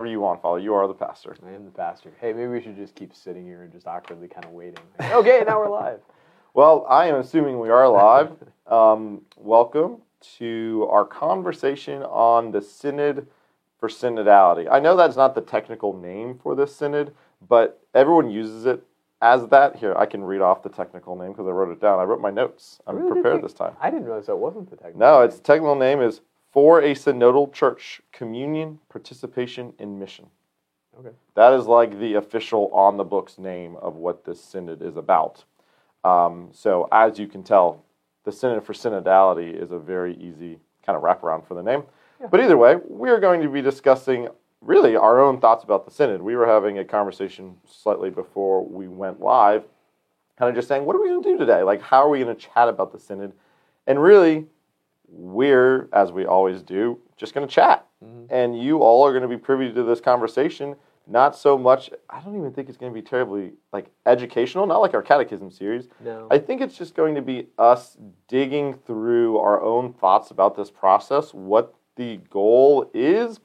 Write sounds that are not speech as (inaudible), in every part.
Whatever you want, Father. You are the pastor. I am the pastor. Hey, maybe we should just keep sitting here and just awkwardly kind of waiting. Like, (laughs) okay, now we're live. Well, I am assuming we are live. um, welcome to our conversation on the Synod for Synodality. I know that's not the technical name for this synod, but everyone uses it as that. Here, I can read off the technical name because I wrote it down. I wrote my notes. I'm Really? prepared this time. I didn't realize that wasn't the technical. No, name. its technical name is For a Synodal Church Communion, Participation, in Mission. okay. That is like the official on the books name of what this synod is about. Um, so, as you can tell, the Synod for Synodality is a very easy kind of wraparound for the name. Yeah. But either way, we are going to be discussing really our own thoughts about the Synod. We were having a conversation slightly before we went live, kind of just saying, what are we going to do today? Like, how are we going to chat about the Synod? And really, we're, as we always do, just going to chat. Mhm. And you all are going to be privy to this conversation. Not so much, I don't even think it's going to be terribly like educational, not like our catechism series. No. I think it's just going to be us digging through our own thoughts about this process, what the goal is,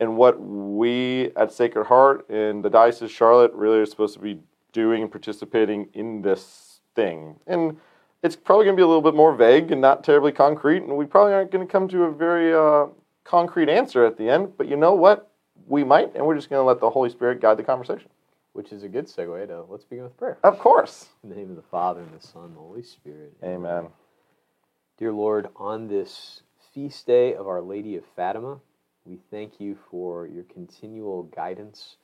and what we at Sacred Heart and the Diocese of Charlotte really are supposed to be doing and participating in this thing. And it's probably going to be a little bit more vague and not terribly concrete, and we probably aren't going to come to a very uh, concrete answer at the end. But you know what? We might, and we're just going to let the Holy Spirit guide the conversation. Which is a good segue to let's begin with prayer. Of course. In the name of the Father and the Son and the Holy Spirit. Amen. Dear Lord, on this feast day of Our Lady of Fatima, we thank you for your continual guidance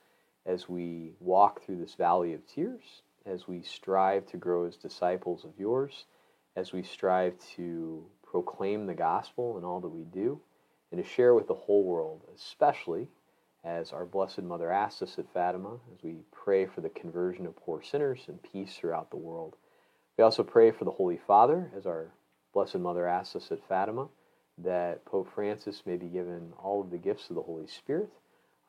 as we walk through this valley of tears, as we strive to grow as disciples of yours, as we strive to proclaim the gospel in all that we do, and to share with the whole world, especially as our Blessed Mother asked us at Fatima, as we pray for the conversion of poor sinners and peace throughout the world. We also pray for the Holy Father, as our Blessed Mother asks us at Fatima, that Pope Francis may be given all of the gifts of the Holy Spirit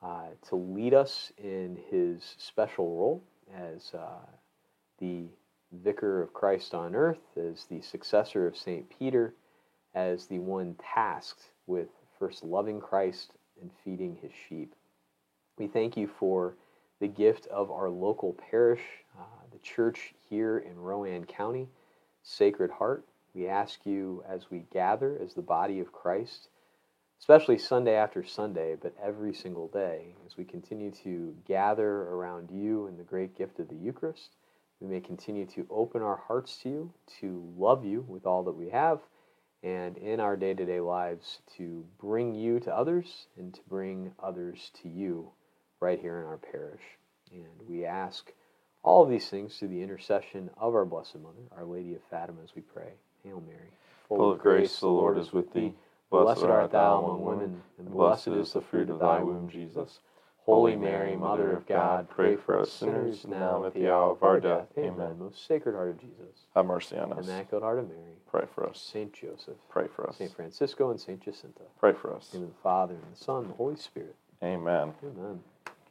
uh, to lead us in his special role as uh, the vicar of Christ on earth, as the successor of St. Peter, as the one tasked with first loving Christ and feeding his sheep. We thank you for the gift of our local parish, uh, the church here in Rowan County, Sacred Heart. We ask you as we gather as the body of Christ, especially Sunday after Sunday, but every single day, as we continue to gather around you and the great gift of the Eucharist, we may continue to open our hearts to you, to love you with all that we have, and in our day to day lives to bring you to others and to bring others to you right here in our parish. And we ask all of these things through the intercession of our Blessed Mother, Our Lady of Fatima, as we pray. Hail Mary, Full of grace, the Lord is with thee. Blessed art thou among women, and blessed is the fruit of thy womb, Jesus. Holy Mary, Mother of God, pray for us sinners now and at the hour of our death. Amen. Most Sacred Heart of Jesus, Have mercy on us. Immaculate Heart of Mary, Pray for us. Saint Joseph, Pray for us. Saint Francisco, and Saint Jacinta. Pray for us. In the the Father, and the Son, and the Holy Spirit. Amen. Amen.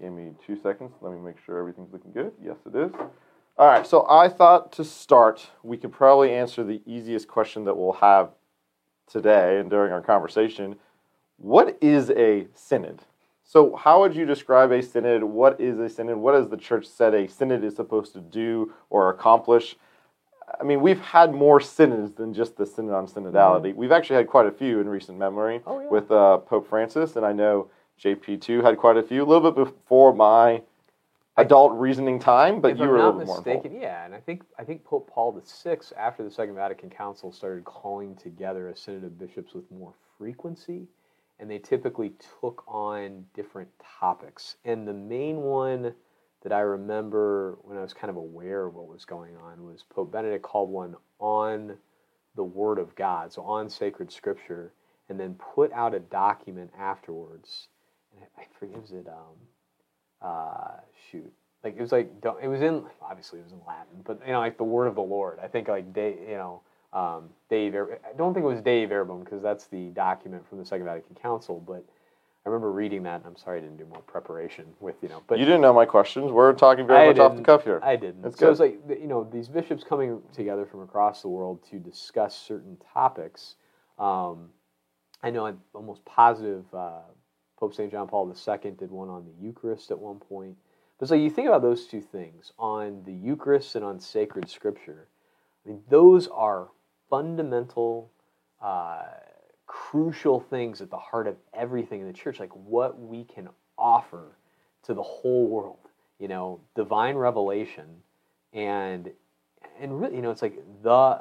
Give me two seconds. Let me make sure everything's looking good. Yes, it is. All right. So I thought to start, we could probably answer the easiest question that we'll have today and during our conversation. What is a synod? So, how would you describe a synod? What is a synod? What has the church said a synod is supposed to do or accomplish? I mean, we've had more synods than just the synod on synodality. We've actually had quite a few in recent memory Oh, yeah. with uh, Pope Francis, and I know JP2 had quite a few, a little bit before my adult reasoning time, but if you I'm were a not little bit more mistaken, yeah, and I think I think Pope Paul VI, after the Second Vatican Council, started calling together a synod of bishops with more frequency, and they typically took on different topics. And the main one that I remember when I was kind of aware of what was going on was Pope Benedict called one on the Word of God, so on sacred Scripture, and then put out a document afterwards. And I, I forget was it um, uh, shoot, like it was like it was in obviously it was in Latin, but you know like the word of the Lord. I think like Dave, you know, um, Dave. I don't think it was Dei Verbum because that's the document from the Second Vatican Council. But I remember reading that, and I'm sorry I didn't do more preparation with you know. But you didn't know my questions. We're talking very I much off the cuff here. I didn't. That's so good. it's like you know these bishops coming together from across the world to discuss certain topics. Um, I know I'm almost positive. Uh, Pope St. John Paul II did one on the Eucharist at one point. But so you think about those two things on the Eucharist and on sacred scripture. I mean, those are fundamental, uh, crucial things at the heart of everything in the church, like what we can offer to the whole world. You know, divine revelation, and and really, you know, it's like the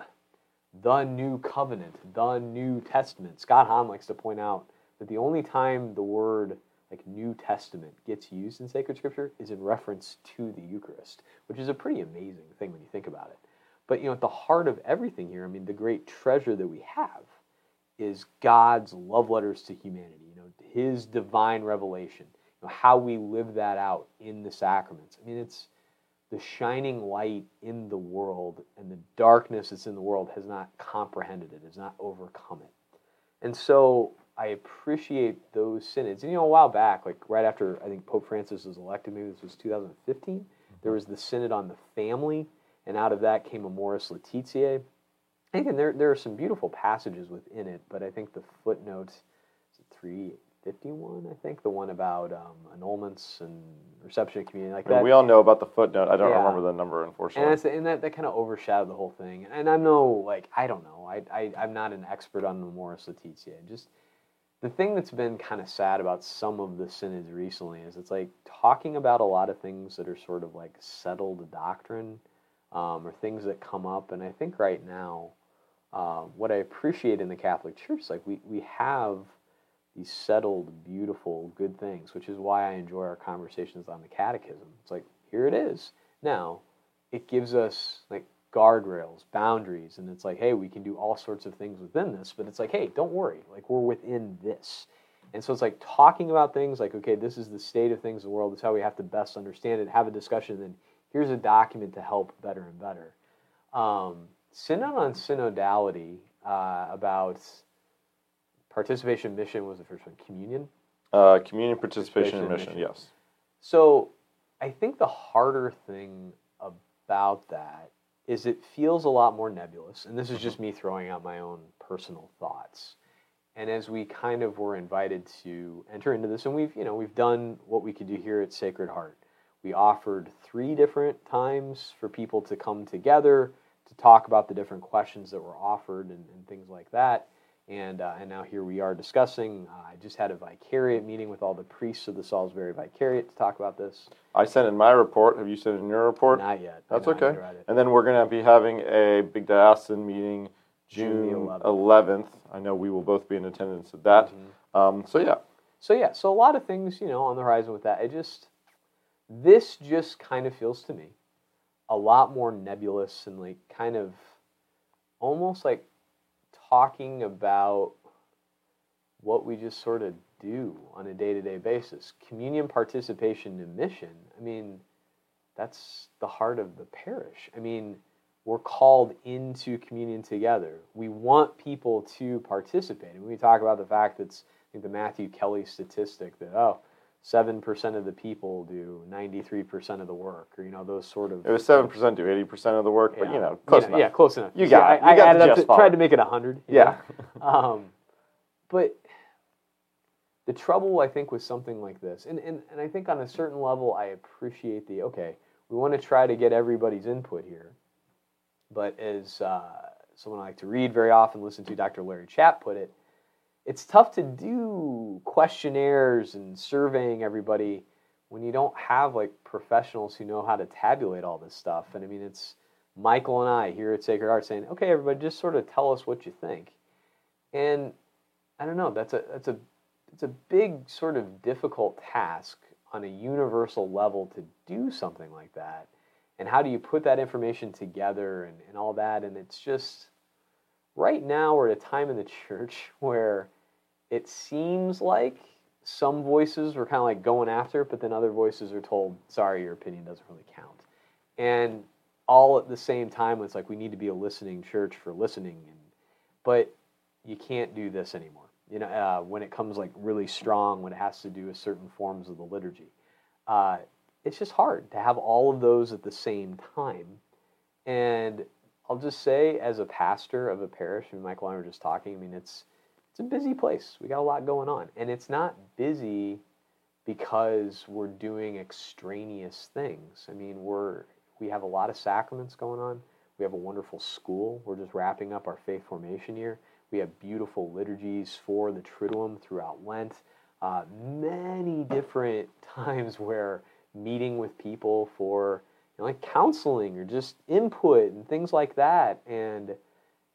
the new covenant, the New Testament. Scott Hahn likes to point out that the only time the word like New Testament gets used in sacred scripture is in reference to the Eucharist, which is a pretty amazing thing when you think about it. But you know, at the heart of everything here, I mean, the great treasure that we have is God's love letters to humanity. You know, His divine revelation. You know, how we live that out in the sacraments. I mean, it's the shining light in the world, and the darkness that's in the world has not comprehended it, has not overcome it. And so I appreciate those synods. And you know, a while back, like right after I think Pope Francis was elected, maybe this was 2015, there mm-hmm. was the synod on the family, and out of that came Amoris Laetitia. I think there there are some beautiful passages within it, but I think the footnote is it 351, I think, the one about um, annulments and reception of communion, like I mean, that. we all know about the footnote. I don't Yeah. remember the number, and, unfortunately. that's, and that, that kind of overshadowed the whole thing. And I'm no, like, I don't know. I, I, I'm not an expert on Amoris Laetitia. Just the thing that's been kind of sad about some of the synods recently is it's like talking about a lot of things that are sort of like settled doctrine um, or things that come up. And I think right now, uh, what I appreciate in the Catholic Church like we, we have these settled, beautiful, good things, which is why I enjoy our conversations on the catechism. It's like, here it is. Now, it gives us like guardrails, boundaries, and it's like, hey, we can do all sorts of things within this, but it's like, hey, don't worry, like we're within this. And so it's like talking about things like, okay, this is the state of things in the world, this is how we have to best understand it, have a discussion, and then here's a document to help better and better. Um, Synod on synodality uh, about participation mission was the first one, communion. Uh, communion participation and Participation mission, yes. So I think the harder thing about that is it feels a lot more nebulous. And this is just me throwing out my own personal thoughts. And as we kind of were invited to enter into this, and we've, you know, we've done what we could do here at Sacred Heart. We offered three different times for people to come together to talk about the different questions that were offered and, and things like that. And, uh, and now here we are discussing. Uh, I just had a vicariate meeting with all the priests of the Salisbury Vicariate to talk about this. I sent in my report. Have you sent in your report? Not yet. That's okay. haven't read it. And then we're going to be having a big diocesan meeting June June the 11th. I know we will both be in attendance at that. Mhm. Um, so, yeah. So yeah, so a lot of things, you know, on the horizon with that. It just this just kind of feels to me a lot more nebulous and like kind of almost like talking about what we just sort of do on a day-to-day basis. Communion participation and mission. I mean, that's the heart of the parish. I mean, we're called into communion together. We want people to participate. And we talk about the fact that's I think the Matthew Kelly statistic that oh, seven percent of the people do ninety-three percent of the work, or you know those sort of. It was 7% do 80% of the work, but, you know, close yeah, enough. Yeah, close enough. You got I, it. You I got the added up to, tried to make it hundred. Yeah. (laughs) Um, but the trouble, I think, with something like this, and, and, and I think on a certain level, I appreciate the okay, we want to try to get everybody's input here. But as uh, someone I like to read very often, listen to Dr. Larry Chapp put it, it's tough to do questionnaires and surveying everybody when you don't have like professionals who know how to tabulate all this stuff. And I mean, it's Michael and I here at Sacred Heart saying, okay, everybody, just sort of tell us what you think. And I don't know, that's a that's a it's a big sort of difficult task on a universal level to do something like that. And how do you put that information together and, and all that? And it's just right now we're at a time in the (laughs) church where it seems like some voices were kind of like going after it, but then other voices are told, sorry, your opinion doesn't really count. And all at the same time, it's like we need to be a listening church for listening. And, but you can't do this anymore. You know, uh, when it comes like really strong, when it has to do with certain forms of the liturgy, uh, it's just hard to have all of those at the same time. And I'll just say, as a pastor of a parish, and Michael and I were just talking. I mean, it's it's a busy place. We got a lot going on, and it's not busy because we're doing extraneous things. I mean, we're we have a lot of sacraments going on. We have a wonderful school. We're just wrapping up our faith formation year. We have beautiful liturgies for the Triduum throughout Lent. Uh, many different (laughs) times where meeting with people for you know, like counseling or just input and things like that. And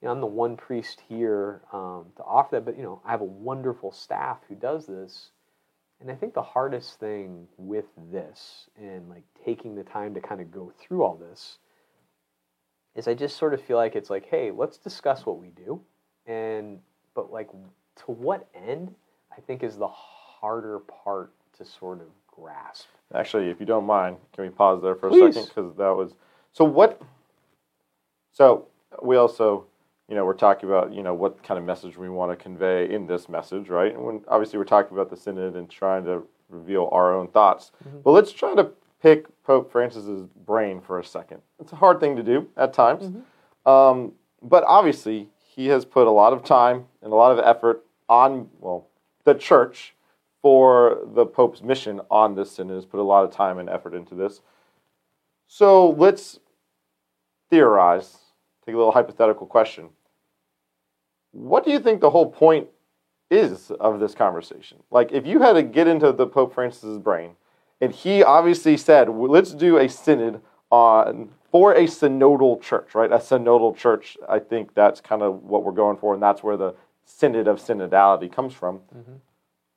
you know, I'm the one priest here um, to offer that, but you know, I have a wonderful staff who does this. And I think the hardest thing with this and like taking the time to kind of go through all this is I just sort of feel like it's like, hey, let's discuss what we do. And but like to what end, I think is the harder part to sort of grasp. Actually, if you don't mind, can we pause there for a second? Because that was so. What? So we also, you know, we're talking about you know what kind of message we want to convey in this message, right? And when obviously we're talking about the synod and trying to reveal our own thoughts. Mhm. But let's try to pick Pope Francis's brain for a second. It's a hard thing to do at times, Mhm. um, but obviously he has put a lot of time and a lot of effort on well the church for the Pope's mission on this synod has put a lot of time and effort into this. So let's theorize, take a little hypothetical question. What do you think the whole point is of this conversation? Like, if you had to get into the Pope Francis's brain, and he obviously said, let's do a synod on for a synodal church, right? A synodal church. I think that's kind of what we're going for, and that's where the synod of synodality comes from. Mhm.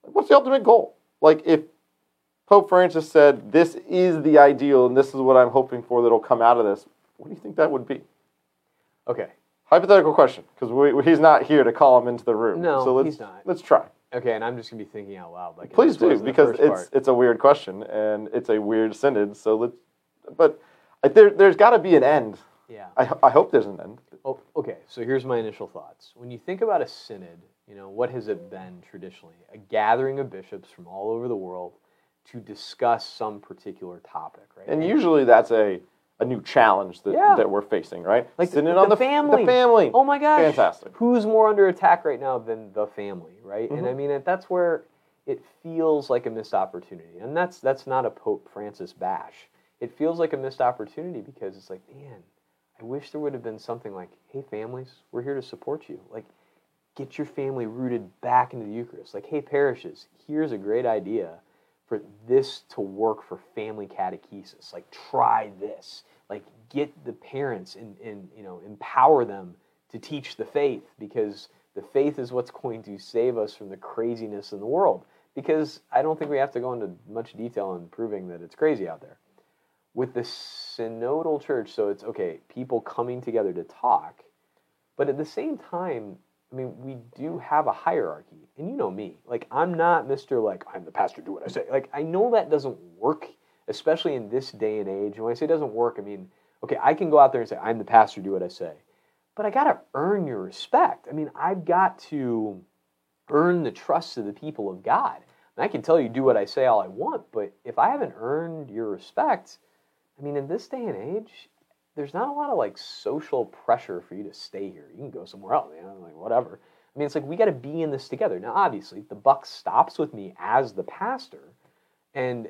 What's the ultimate goal? Like, if Pope Francis said, "This is the ideal, and this is what I'm hoping for that'll come out of this," what do you think that would be? Okay. Hypothetical question, because he's not here to call him into the room. No, so let's, he's not. Let's try. Okay, and I'm just gonna be thinking out loud. Like Please do, because it's part. it's a weird question and it's a weird synod. So let's, but there there's got to be an end. yeah. I, I hope there's an end. Oh, okay. So here's my initial thoughts. When you think about a synod, you know what has it been traditionally? A gathering of bishops from all over the world to discuss some particular topic, right? And usually that's a a new challenge that, Yeah. that we're facing, right? Like the- the on the family. The family. Oh my gosh! Fantastic. Who's more under attack right now than the family, right? And I Mhm. mean, that's where it feels like a missed opportunity, and that's that's not a Pope Francis bash. It feels like a missed opportunity because it's like, man, I wish there would have been something like, hey, families, we're here to support you. Like, get your family rooted back into the Eucharist. Like, hey, parishes, here's a great idea for this to work for family catechesis. Like, try this. Like, get the parents and, and you know, empower them to teach the faith because the faith is what's going to save us from the craziness in the world. Because I don't think we have to go into much detail in proving that it's crazy out there. With the synodal church, so it's okay, people coming together to talk, but at the same time, I mean, we do have a hierarchy, and you know me. Like, I'm not Mr. Like, I'm the pastor, do what I say. Like, I know that doesn't work, especially in this day and age. And when I say it doesn't work, I mean, okay, I can go out there and say, I'm the pastor, do what I say. But I got to earn your respect. I mean, I've got to earn the trust of the people of God. And I can tell you, do what I say all I want, but if I haven't earned your respect, I mean, in this day and age, there's not a lot of like social pressure for you to stay here. You can go somewhere else, you know, like whatever. I mean, it's like we got to be in this together. Now, obviously, the buck stops with me as the pastor, and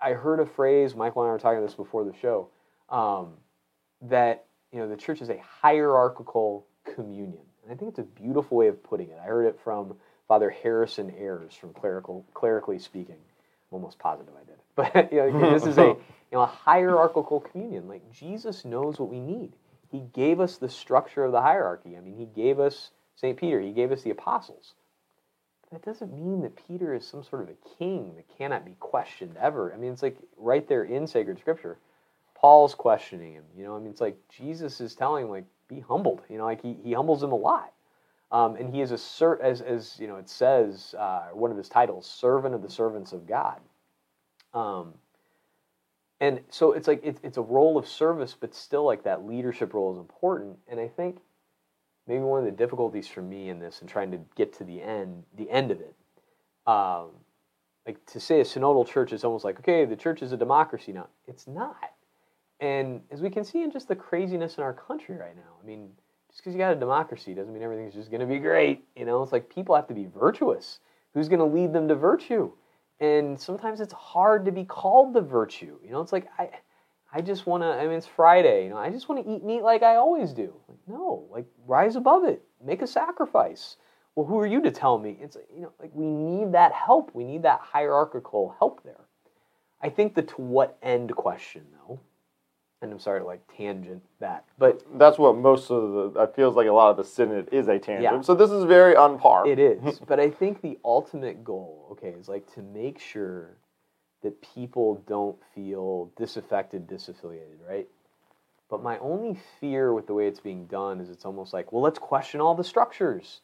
I heard a phrase. Michael and I were talking this before the show. Um, that you know the church is a hierarchical communion, and I think it's a beautiful way of putting it. I heard it from Father Harrison Ayers from Clerical, Clerically Speaking. I'm almost positive I did, (laughs) but you know, this is a (laughs) you know a hierarchical communion. Like Jesus knows what we need. He gave us the structure of the hierarchy. I mean, he gave us Saint Peter. He gave us the apostles. But that doesn't mean that Peter is some sort of a king that cannot be questioned ever. I mean, it's like right there in sacred scripture. Paul's questioning him. You know, I mean, it's like Jesus is telling like, be humbled. You know, like he, he humbles him a lot. Um, and he is a cert, as, as you know, it says, uh, one of his titles, servant of the servants of God. Um, and so it's like it's, it's a role of service, but still like that leadership role is important. And I think maybe one of the difficulties for me in this and trying to get to the end, the end of it, um, like to say a synodal church is almost like okay, the church is a democracy now. It's not. And as we can see in just the craziness in our country right now, I mean, just because you got a democracy doesn't mean everything's just going to be great. You know, it's like people have to be virtuous. Who's going to lead them to virtue? And sometimes it's hard to be called the virtue. You know, it's like I, I just want to. I mean, it's Friday. You know, I just want to eat meat like I always do. Like, no, like rise above it. Make a sacrifice. Well, who are you to tell me? It's you know, like we need that help. We need that hierarchical help there. I think the to what end question, though, and I'm sorry to like tangent that, but That's what most of the. It feels like a lot of the synod is a tangent. Yeah. So this is very on par. It is. (laughs) but I think the ultimate goal, okay, is like to make sure that people don't feel disaffected, disaffiliated, right? But my only fear with the way it's being done is it's almost like, well, let's question all the structures.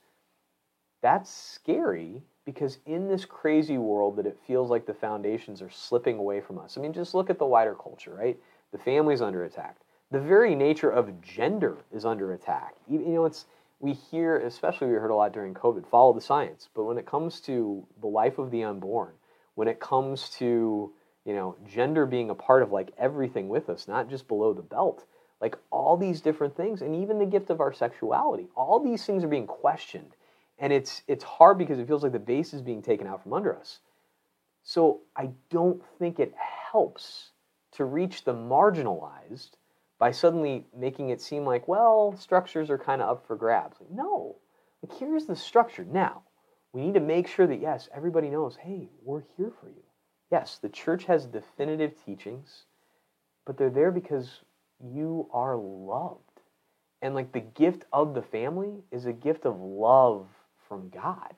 That's scary because in this crazy world that it feels like the foundations are slipping away from us. I mean, just look at the wider culture, right? The family's under attack. The very nature of gender is under attack. You know, it's we hear, especially we heard a lot during COVID, follow the science. But when it comes to the life of the unborn, when it comes to you know gender being a part of like everything with us, not just below the belt, like all these different things, and even the gift of our sexuality, all these things are being questioned, and it's it's hard because it feels like the base is being taken out from under us. So I don't think it helps to reach the marginalized by suddenly making it seem like, well, structures are kind of up for grabs. Like, no, like here's the structure. Now, we need to make sure that, yes, everybody knows, hey, we're here for you. Yes, the church has definitive teachings, but they're there because you are loved. And like the gift of the family is a gift of love from God.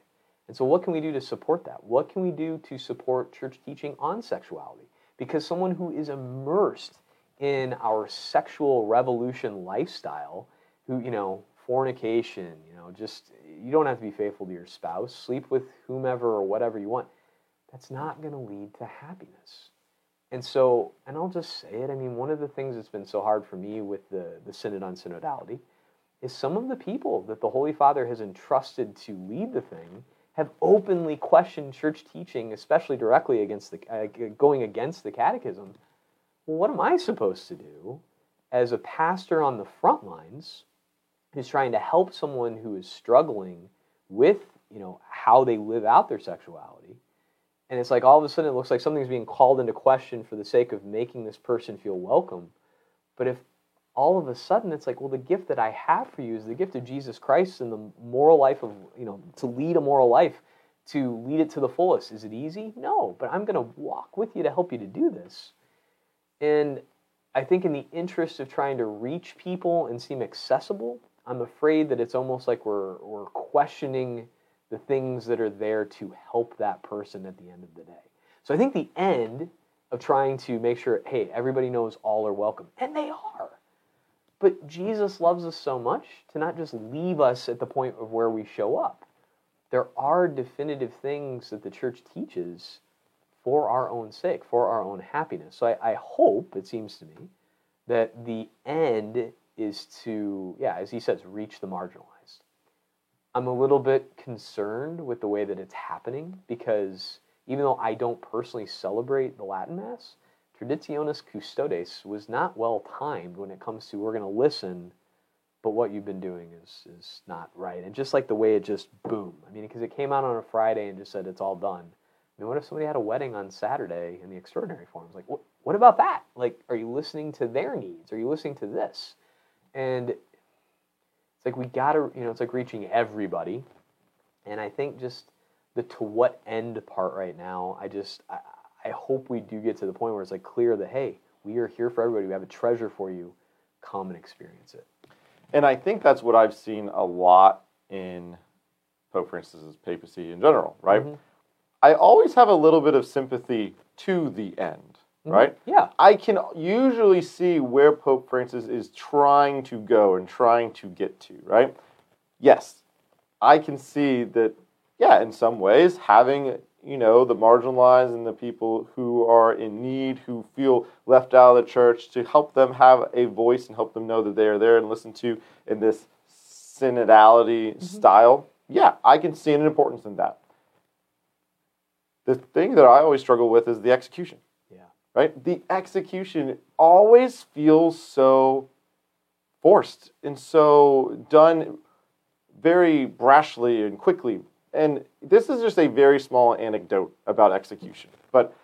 And so, what can we do to support that? What can we do to support church teaching on sexuality? Because someone who is immersed in our sexual revolution lifestyle, who, you know, fornication, you know, just, you don't have to be faithful to your spouse, sleep with whomever or whatever you want, that's not going to lead to happiness. And so, and I'll just say it, I mean, one of the things that's been so hard for me with the, the Synod on Synodality is some of the people that the Holy Father has entrusted to lead the thing have openly questioned church teaching, especially directly against the uh, going against the catechism. Well, what am I supposed to do as a pastor on the front lines who's trying to help someone who is struggling with, you know, how they live out their sexuality? And it's like all of a sudden it looks like something's being called into question for the sake of making this person feel welcome. But if all of a sudden it's like, well, the gift that I have for you is the gift of Jesus Christ and the moral life of, you know, to lead a moral life, to lead it to the fullest. Is it easy? No, but I'm going to walk with you to help you to do this. And I think in the interest of trying to reach people and seem accessible, I'm afraid that it's almost like we're, we're questioning the things that are there to help that person at the end of the day. So I think the end of trying to make sure, hey, everybody knows all are welcome, and they are. But Jesus loves us so much to not just leave us at the point of where we show up. There are definitive things that the church teaches for our own sake, for our own happiness. So I, I hope, it seems to me, that the end is to, yeah, as he says, reach the marginalized. I'm a little bit concerned with the way that it's happening because even though I don't personally celebrate the Latin Mass, Traditionis Custodes was not well timed when it comes to we're going to listen, but what you've been doing is is not right. And just like the way it just boom. I mean, because it came out on a Friday and just said it's all done. I mean, what if somebody had a wedding on Saturday in the extraordinary forms? Like, what, what about that? Like, are you listening to their needs? Are you listening to this? And it's like we gotta, you know, it's like reaching everybody. And I think just the to what end part right now, I just, I, I hope we do get to the point where it's like clear that hey, we are here for everybody. We have a treasure for you. Come and experience it. And I think that's what I've seen a lot in Pope Francis's papacy in general, right? Mhm. I always have a little bit of sympathy to the end, right? Yeah. I can usually see where Pope Francis is trying to go and trying to get to, right? Yes, I can see that, yeah, in some ways, having, you know, the marginalized and the people who are in need, who feel left out of the church, to help them have a voice and help them know that they are there and listen to in this synodality mm-hmm. style, yeah, I can see an importance in that. The thing that I always struggle with is the execution Yeah. right? The execution always feels so forced and so done very brashly and quickly. And this is just a very small anecdote about execution. But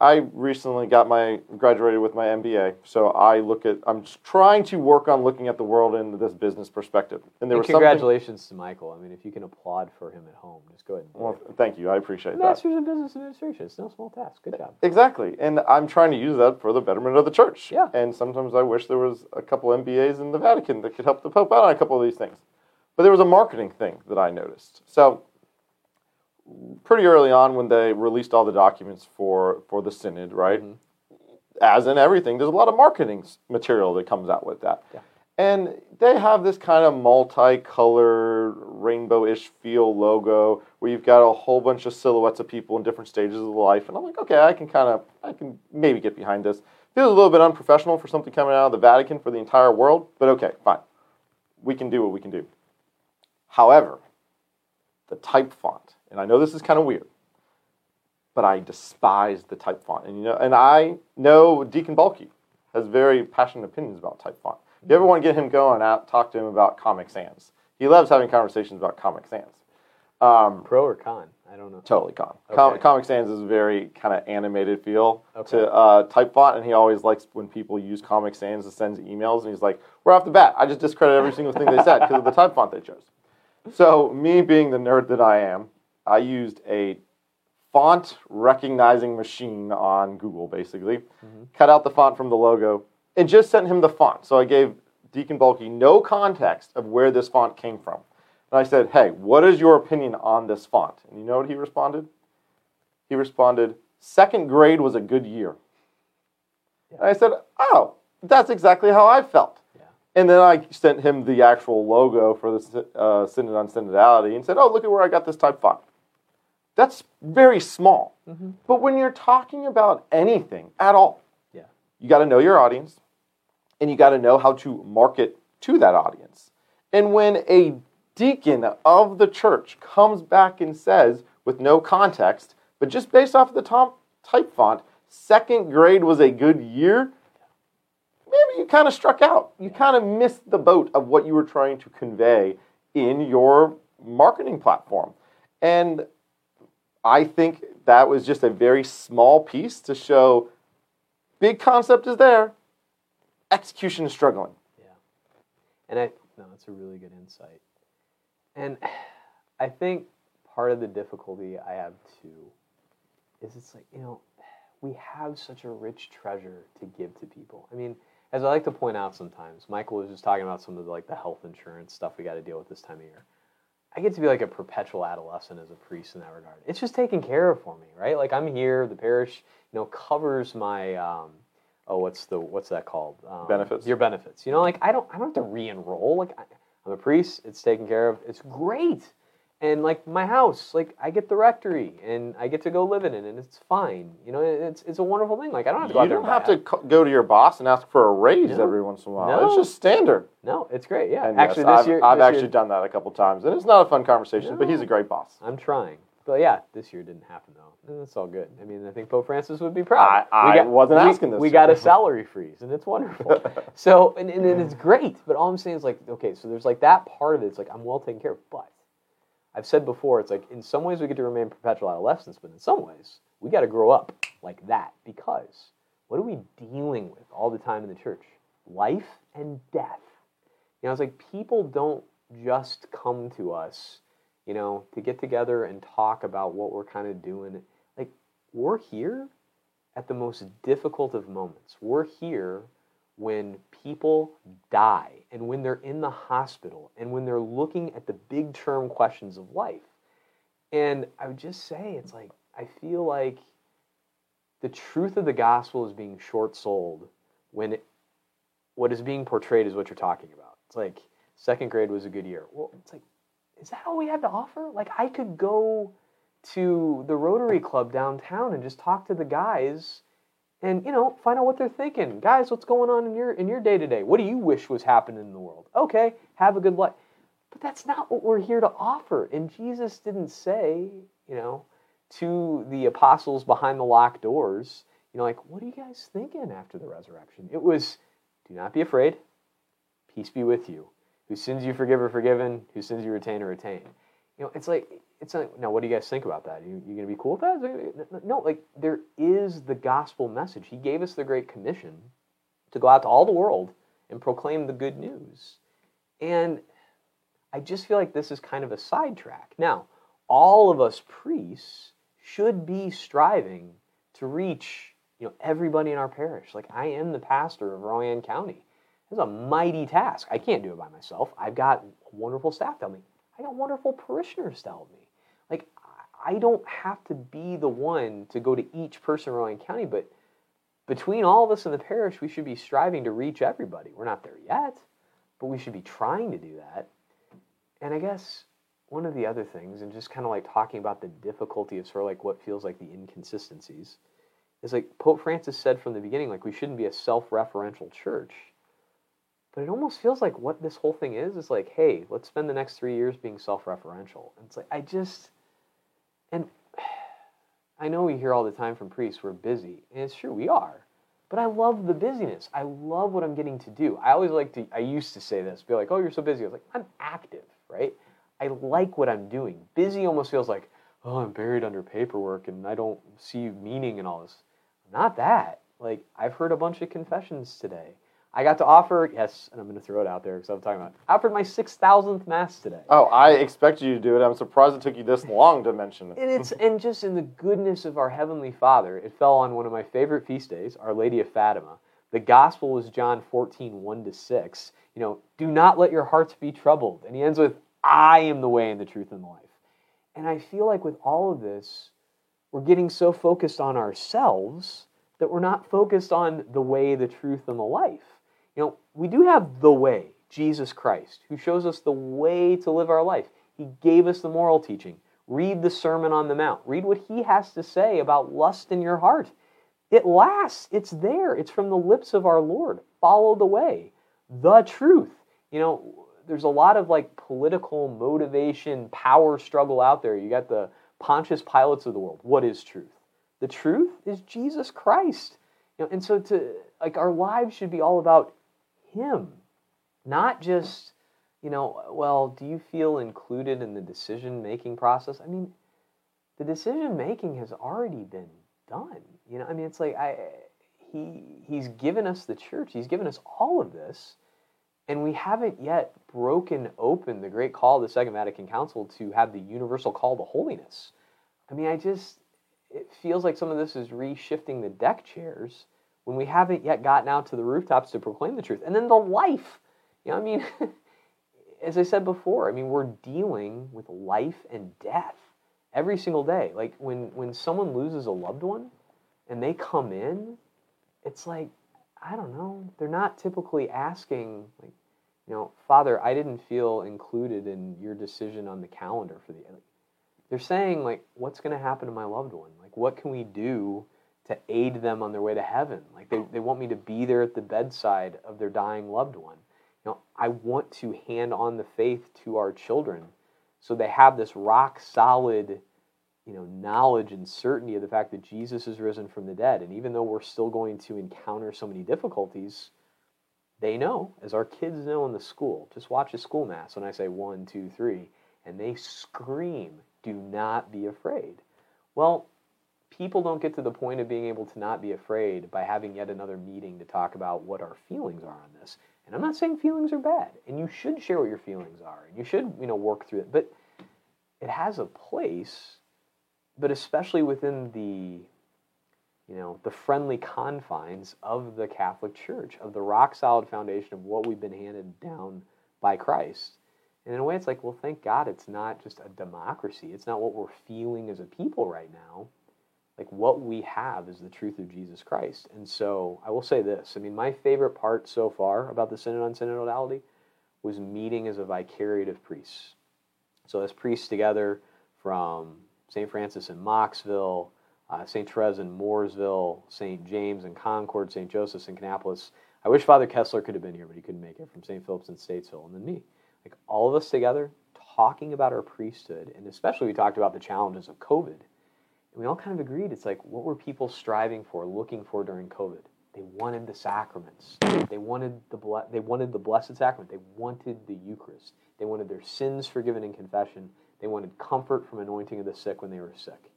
I recently got my graduated with my MBA, so I look at I'm just trying to work on looking at the world in this business perspective. And there And was congratulations to Michael. I mean, if you can applaud for him at home, just go ahead. And Well, thank you. I appreciate that. Masters in Business Administration. It's no small task. Good job. Exactly. And I'm trying to use that for the betterment of the church. Yeah. And sometimes I wish there was a couple MBAs in the Vatican that could help the Pope out on a couple of these things. But there was a marketing thing that I noticed. So pretty early on when they released all the documents for, for the synod, right? Mhm. As in everything, there's a lot of marketing material that comes out with that. Yeah. And they have this kind of multicolored, rainbow-ish feel logo where you've got a whole bunch of silhouettes of people in different stages of life. And I'm like, okay, I can kind of, I can maybe get behind this. Feels a little bit unprofessional for something coming out of the Vatican for the entire world, but okay, fine. We can do what we can do. However, the type font, and I know this is kind of weird, but I despise the type font. And you know, and I know Deacon Bulky has very passionate opinions about type font. If you ever want to get him going, out talk to him about Comic Sans. He loves having conversations about Comic Sans. Um, Pro or con? I don't know. totally con. Com- Comic Sans is a very kind of animated feel Okay. to uh, type font, and he always likes when people use Comic Sans to send emails, and he's like, "Right off the bat, I just discredit every single thing they said because of the type font they chose." So, me being the nerd that I am, I used a font recognizing machine on Google, basically, mm-hmm. cut out the font from the logo, and just sent him the font. So I gave Deacon Bulky no context of where this font came from. And I said, hey, what is your opinion on this font? And you know what he responded? He responded, second grade was a good year. And I said, oh, that's exactly how I felt. And then I sent him the actual logo for the uh, Synod on Synodality and said, oh, look at where I got this type font. That's very small. But when you're talking about anything at all, Yeah. you got to know your audience and you got to know how to market to that audience. And when a deacon of the church comes back and says, with no context, but just based off of the top type font, second grade was a good year, maybe you kind of struck out. You kind of missed the boat of what you were trying to convey in your marketing platform. And I think that was just a very small piece to show big concept is there, execution is struggling. Yeah. And I no, that's a really good insight. And I think part of the difficulty I have too is it's like, you know, we have such a rich treasure to give to people. I mean, as I like to point out sometimes, Michael was just talking about some of the like the health insurance stuff we got to deal with this time of year. I get to be like a perpetual adolescent as a priest in that regard. It's just taken care of for me, right? Like I'm here, the parish, you know, covers my um, oh, what's the what's that called? Um, Benefits. Your benefits. You know, like I don't I don't have to re-enroll. Like I, I'm a priest. It's taken care of. It's great. And like my house, like I get the rectory and I get to go live in it, and it's fine. You know, it's it's a wonderful thing. Like I don't have to go You don't have to co- go to your boss and ask for a raise No. every once in a while. No. It's just standard. No, it's great. Yeah, And actually, yes, this I've, year I've this actually year, done that a couple times, and it's not a fun conversation. But he's a great boss. I'm trying. But yeah, this year didn't happen though. And that's all good. I mean, I think Pope Francis would be proud. I- I wasn't we, asking this We got a (laughs) salary freeze, and it's wonderful. (laughs) so, and, and, and it's great. But all I'm saying is like, okay, so there's like that part of it. It's like I'm well taken care of. But I've said before, it's like in some ways we get to remain perpetual adolescents, but in some ways we got to grow up like that because what are we dealing with all the time in the church? Life and death. You know, it's like people don't just come to us, you know, to get together and talk about what we're kind of doing. Like, we're here at the most difficult of moments. We're here when people die and when they're in the hospital and when they're looking at the big term questions of life. And I would just say, it's like, I feel like the truth of the gospel is being short sold when it, what is being portrayed is what you're talking about. It's like second grade was a good year. Well, it's like, is that all we have to offer? Like, I could go to the Rotary Club downtown and just talk to the guys and you know find out what they're thinking. Guys what's going on in your in your day to day what do you wish was happening in the world? Okay have a good life but that's not what we're here to offer. And jesus didn't say you know to the apostles behind the locked doors you know like what are you guys thinking after the resurrection? It was do not be afraid. Peace be with you. Whose sins you forgive are forgiven, whose sins you retain are retained. You know, it's like it's like now. What do you guys think about that? You you gonna be cool with that? No, like there is the gospel message. He gave us the great commission to go out to all the world and proclaim the good news. And I just feel like this is kind of a sidetrack. Now, all of us priests should be striving to reach you know everybody in our parish. Like I am the pastor of Rowan County. It's a mighty task. I can't do it by myself. I've got wonderful staff to help me. I got wonderful parishioners to help me. I don't have to be the one to go to each person in Rowan County, but between all of us in the parish, we should be striving to reach everybody. We're not there yet, but we should be trying to do that. And I guess one of the other things, and just kind of like talking about the difficulty of sort of like what feels like the inconsistencies, is like Pope Francis said from the beginning, like we shouldn't be a self referential church. But it almost feels like what this whole thing is is like, hey, let's spend the next three years being self referential. And it's like, I just, and (sighs) I know we hear all the time from priests, we're busy. And it's true, we are. But I love the busyness. I love what I'm getting to do. I always like to, I used to say this, be like, oh, you're so busy. I was like, I'm active, right? I like what I'm doing. Busy almost feels like, oh, I'm buried under paperwork and I don't see meaning in all this. Not that. Like, I've heard a bunch of confessions today. I got to offer, yes, and I'm going to throw it out there because I'm talking about, I offered my 6,000th Mass today. Oh, I expected you to do it. I'm surprised it took you this long to mention it. And it's and just in the goodness of our heavenly Father, it fell on one of my favorite feast days, Our Lady of Fatima. The gospel was John 14, 1 to 6. You know, do not let your hearts be troubled. And he ends with, I am the way and the truth and the life. And I feel like with all of this, we're getting so focused on ourselves that we're not focused on the way, the truth, and the life. You know, we do have the way, Jesus Christ, who shows us the way to live our life. He gave us the moral teaching. Read the Sermon on the Mount. Read what he has to say about lust in your heart. It lasts, it's there, it's from the lips of our Lord. Follow the way, the truth. You know, there's a lot of like political motivation, power struggle out there. You got the Pontius Pilates of the world. What is truth? The truth is Jesus Christ. You know, and so to like our lives should be all about him, not just, you know, well, do you feel included in the decision making process? I mean, the decision making has already been done. You know, I mean, it's like I he he's given us the church. He's given us all of this, and we haven't yet broken open the great call of the Second Vatican Council to have the universal call to holiness. I mean, I just it feels like some of this is reshifting the deck chairs when we haven't yet gotten out to the rooftops to proclaim the truth. And then the life. You know, I mean, (laughs) as I said before, I mean, we're dealing with life and death every single day. Like when when someone loses a loved one and they come in, it's like I don't know, they're not typically asking like, you know, Father, I didn't feel included in your decision on the calendar for the they're saying like what's going to happen to my loved one? Like what can we do to aid them on their way to heaven. Like they, they want me to be there at the bedside of their dying loved one. You know, I want to hand on the faith to our children so they have this rock solid, you know, knowledge and certainty of the fact that Jesus is risen from the dead. And even though we're still going to encounter so many difficulties, they know, as our kids know in the school. Just watch a school mass when I say one, two, three, and they scream, do not be afraid. Well, people don't get to the point of being able to not be afraid by having yet another meeting to talk about what our feelings are on this. And I'm not saying feelings are bad, and you should share what your feelings are, and you should, you know, work through it. But it has a place, but especially within the, you know, the friendly confines of the Catholic Church, of the rock solid foundation of what we've been handed down by Christ. And in a way, it's like, well, thank God it's not just a democracy. It's not what we're feeling as a people right now like what we have is the truth of Jesus Christ. And so I will say this I mean, my favorite part so far about the Synod on Synodality was meeting as a vicariate of priests. So, as priests together from St. Francis in Mocksville, uh, St. Therese in Mooresville, St. James in Concord, St. Joseph's in Kannapolis. I wish Father Kessler could have been here, but he couldn't make it from St. Philip's in Statesville, and then me. Like all of us together talking about our priesthood, and especially we talked about the challenges of COVID and we all kind of agreed it's like, what were people striving for, looking for during COVID? They wanted the sacraments. They wanted the ble- they wanted the blessed sacrament. They wanted the Eucharist. They wanted their sins forgiven in confession. They wanted comfort from anointing of the sick when they were sick.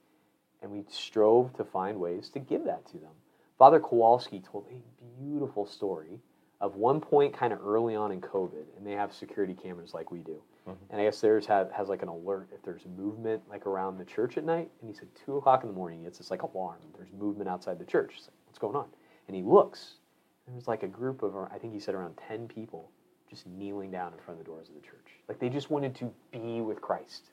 And we strove to find ways to give that to them. Father Kowalski told a beautiful story of one point kind of early on in COVID, and they have security cameras like we do. Mm-hmm. And I guess theirs has, has like an alert if there's movement like around the church at night. And he said two o'clock in the morning, it's this like alarm. There's movement outside the church. Like, What's going on? And he looks, and there's like a group of, I think he said around 10 people just kneeling down in front of the doors of the church. Like they just wanted to be with Christ.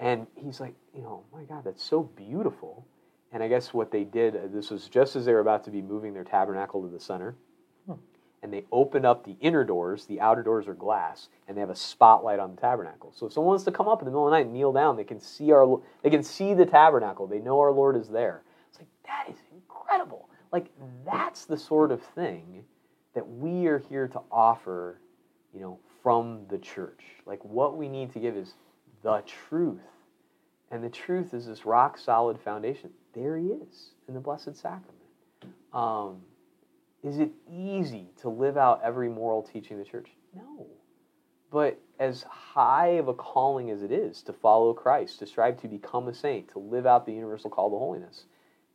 And he's like, you know, my God, that's so beautiful. And I guess what they did, uh, this was just as they were about to be moving their tabernacle to the center. And they open up the inner doors, the outer doors are glass, and they have a spotlight on the tabernacle. So if someone wants to come up in the middle of the night and kneel down, they can see our they can see the tabernacle. They know our Lord is there. It's like that is incredible. Like that's the sort of thing that we are here to offer, you know, from the church. Like what we need to give is the truth. And the truth is this rock solid foundation. There he is in the Blessed Sacrament. Um, is it easy to live out every moral teaching of the church? No. But as high of a calling as it is to follow Christ, to strive to become a saint, to live out the universal call to holiness,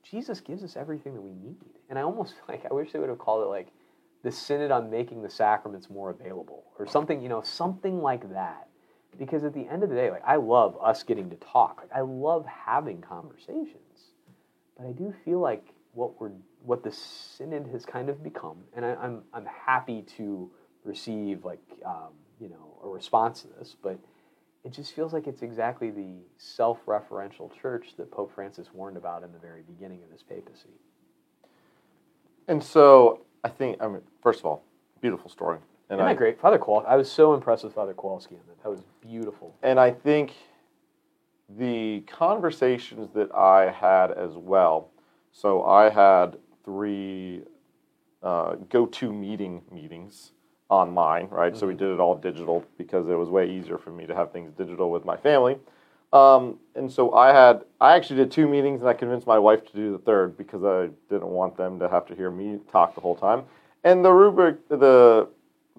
Jesus gives us everything that we need. And I almost (laughs) like I wish they would have called it like the synod on making the sacraments more available or something, you know, something like that. Because at the end of the day, like I love us getting to talk. Like I love having conversations. But I do feel like what we're what the synod has kind of become, and I, am I'm, I'm happy to receive like um, you know a response to this, but it just feels like it's exactly the self-referential church that Pope Francis warned about in the very beginning of his papacy. And so I think, I mean, first of all, beautiful story. And Isn't I, that great? Father Kowalski, I was so impressed with Father Kowalski on that. That was beautiful. And I think the conversations that I had as well, so I had three uh, go-to meeting meetings online, right? Mm-hmm. So we mm-hmm. did it all digital because it was way easier for me to have things digital with my family. Um, and so I had, I actually did two meetings and I convinced my wife to do the third because I didn't want them to have to hear me talk the whole time. And the rubric, the,